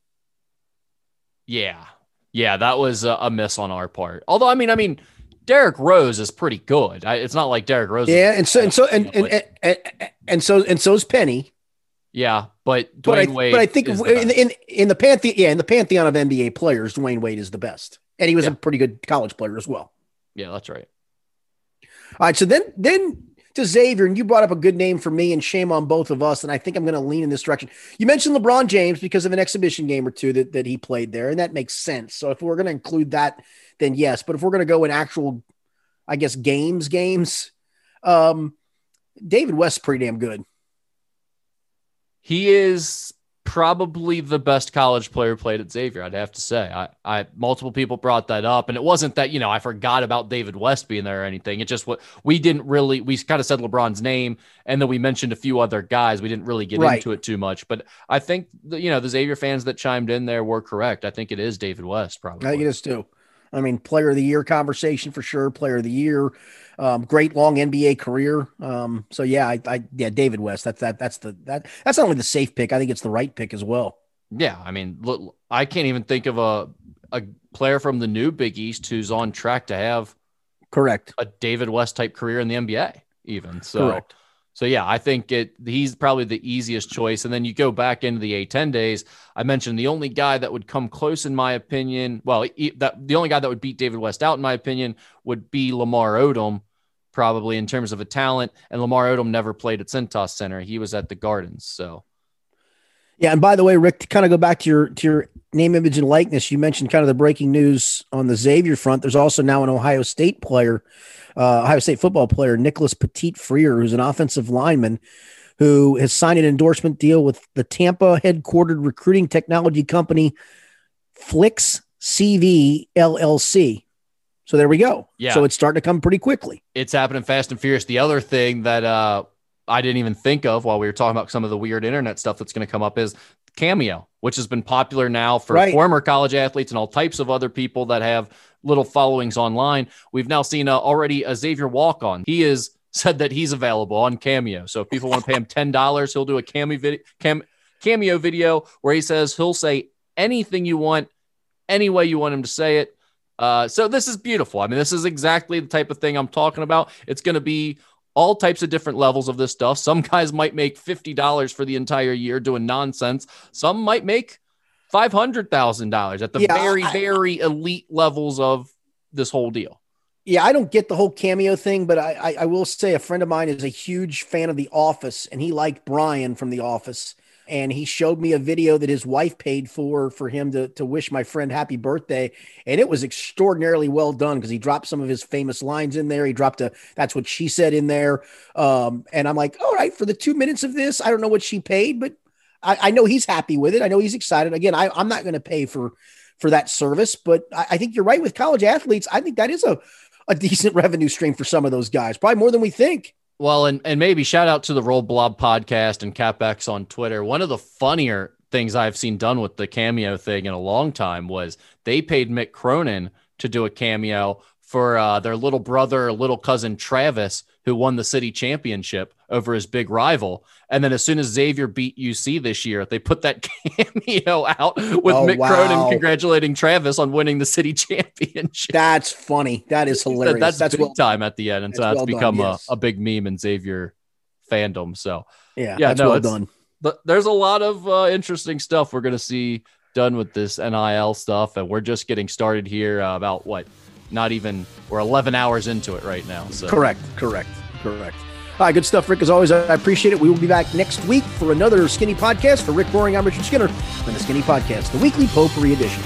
Yeah, yeah, that was a, a, miss on our part. Although, I mean, I mean, Derrick Rose is pretty good. I, it's not like Derrick Rose. Yeah, and so and so and and, and, and, and so and so's Penny. Yeah, but Dwyane but I, Wade. But I think in, in in the pantheon, yeah, in the pantheon of NBA players, Dwyane Wade is the best, and he was yeah. a pretty good college player as well. Yeah, that's right. All right, so then then to Xavier, and you brought up a good name for me, and shame on both of us. And I think I'm going to lean in this direction. You mentioned LeBron James because of an exhibition game or two that, that he played there, and that makes sense. So if we're going to include that, then yes. But if we're going to go in actual, I guess games, games, um, David West's pretty damn good. He is probably the best college player played at Xavier. I'd have to say. I, I multiple people brought that up, and it wasn't that you know I forgot about David West being there or anything. It just what we didn't really we kind of said LeBron's name, and then we mentioned a few other guys. We didn't really get right. into it too much, but I think the, you know the Xavier fans that chimed in there were correct. I think it is David West probably. I think it is too. I mean, player of the year conversation for sure. Player of the year, um, great long NBA career. Um, so yeah, I, I, yeah, David West. That's that. That's the that. That's not only the safe pick. I think it's the right pick as well. Yeah, I mean, look, I can't even think of a a player from the new Big East who's on track to have correct a David West type career in the NBA. Even so, correct. So yeah, I think it he's probably the easiest choice. And then you go back into the A10 days. I mentioned the only guy that would come close, in my opinion. Well, that the only guy that would beat David West out, in my opinion, would be Lamar Odom, probably in terms of a talent. And Lamar Odom never played at Cintas Center; he was at the Gardens. So. Yeah, and by the way, Rick, to kind of go back to your to your name, image, and likeness, you mentioned kind of the breaking news on the Xavier front. There's also now an Ohio State player uh, Ohio State football player Nicholas Petit-Frere, who's an offensive lineman who has signed an endorsement deal with the Tampa headquartered recruiting technology company Flix CV LLC. So there we go. Yeah. So it's starting to come pretty quickly. It's happening fast and furious. The other thing that uh, I didn't even think of while we were talking about some of the weird internet stuff that's going to come up is Cameo, which has been popular now for Right. former college athletes and all types of other people that have little followings online. We've now seen uh, already a Xavier walk on. He is said that he's available on Cameo. So if people want to pay him ten dollars, he'll do a cameo video, cam, cameo video where he says he'll say anything you want, any way you want him to say it. Uh, so this is beautiful. I mean, this is exactly the type of thing I'm talking about. It's going to be all types of different levels of this stuff. Some guys might make fifty dollars for the entire year doing nonsense. Some might make five hundred thousand dollars at the Yeah, very, I- very elite levels of this whole deal. Yeah, I don't get the whole cameo thing, but I, I, I will say a friend of mine is a huge fan of The Office, and he liked Brian from The Office. And he showed me a video that his wife paid for for him to, to wish my friend happy birthday. And it was extraordinarily well done because he dropped some of his famous lines in there. He dropped a that's what she said in there. Um, and I'm like, all right, for the two minutes of this, I don't know what she paid, but I, I know he's happy with it. I know he's excited. Again, I, I'm not going to pay for for that service, but I, I think you're right with college athletes. I think that is a a decent revenue stream for some of those guys, probably more than we think. Well, and, and maybe shout out to the Roll Blob podcast and CapX on Twitter. One of the funnier things I've seen done with the cameo thing in a long time was they paid Mick Cronin to do a cameo for uh, their little brother, little cousin Travis, who won the city championship over his big rival. And then as soon as Xavier beat UC this year, they put that cameo out with Oh, Mick wow. Cronin congratulating Travis on winning the city championship. That's funny. That is hilarious. That's, That's big well, time at the end, and so that's that's well done, become yes. a, a big meme in Xavier fandom. So, yeah, Yeah, that's no, well done. but there's a lot of uh, interesting stuff we're going to see done with this NIL stuff, and we're just getting started here. Uh, about what? Not even we're 11 hours into it right now. So Correct, correct, correct. All right, good stuff, Rick. As always, I appreciate it. We will be back next week for another Skinny Podcast. For Rick Broering, I'm Richard Skinner on the Skinny Podcast, the weekly potpourri edition.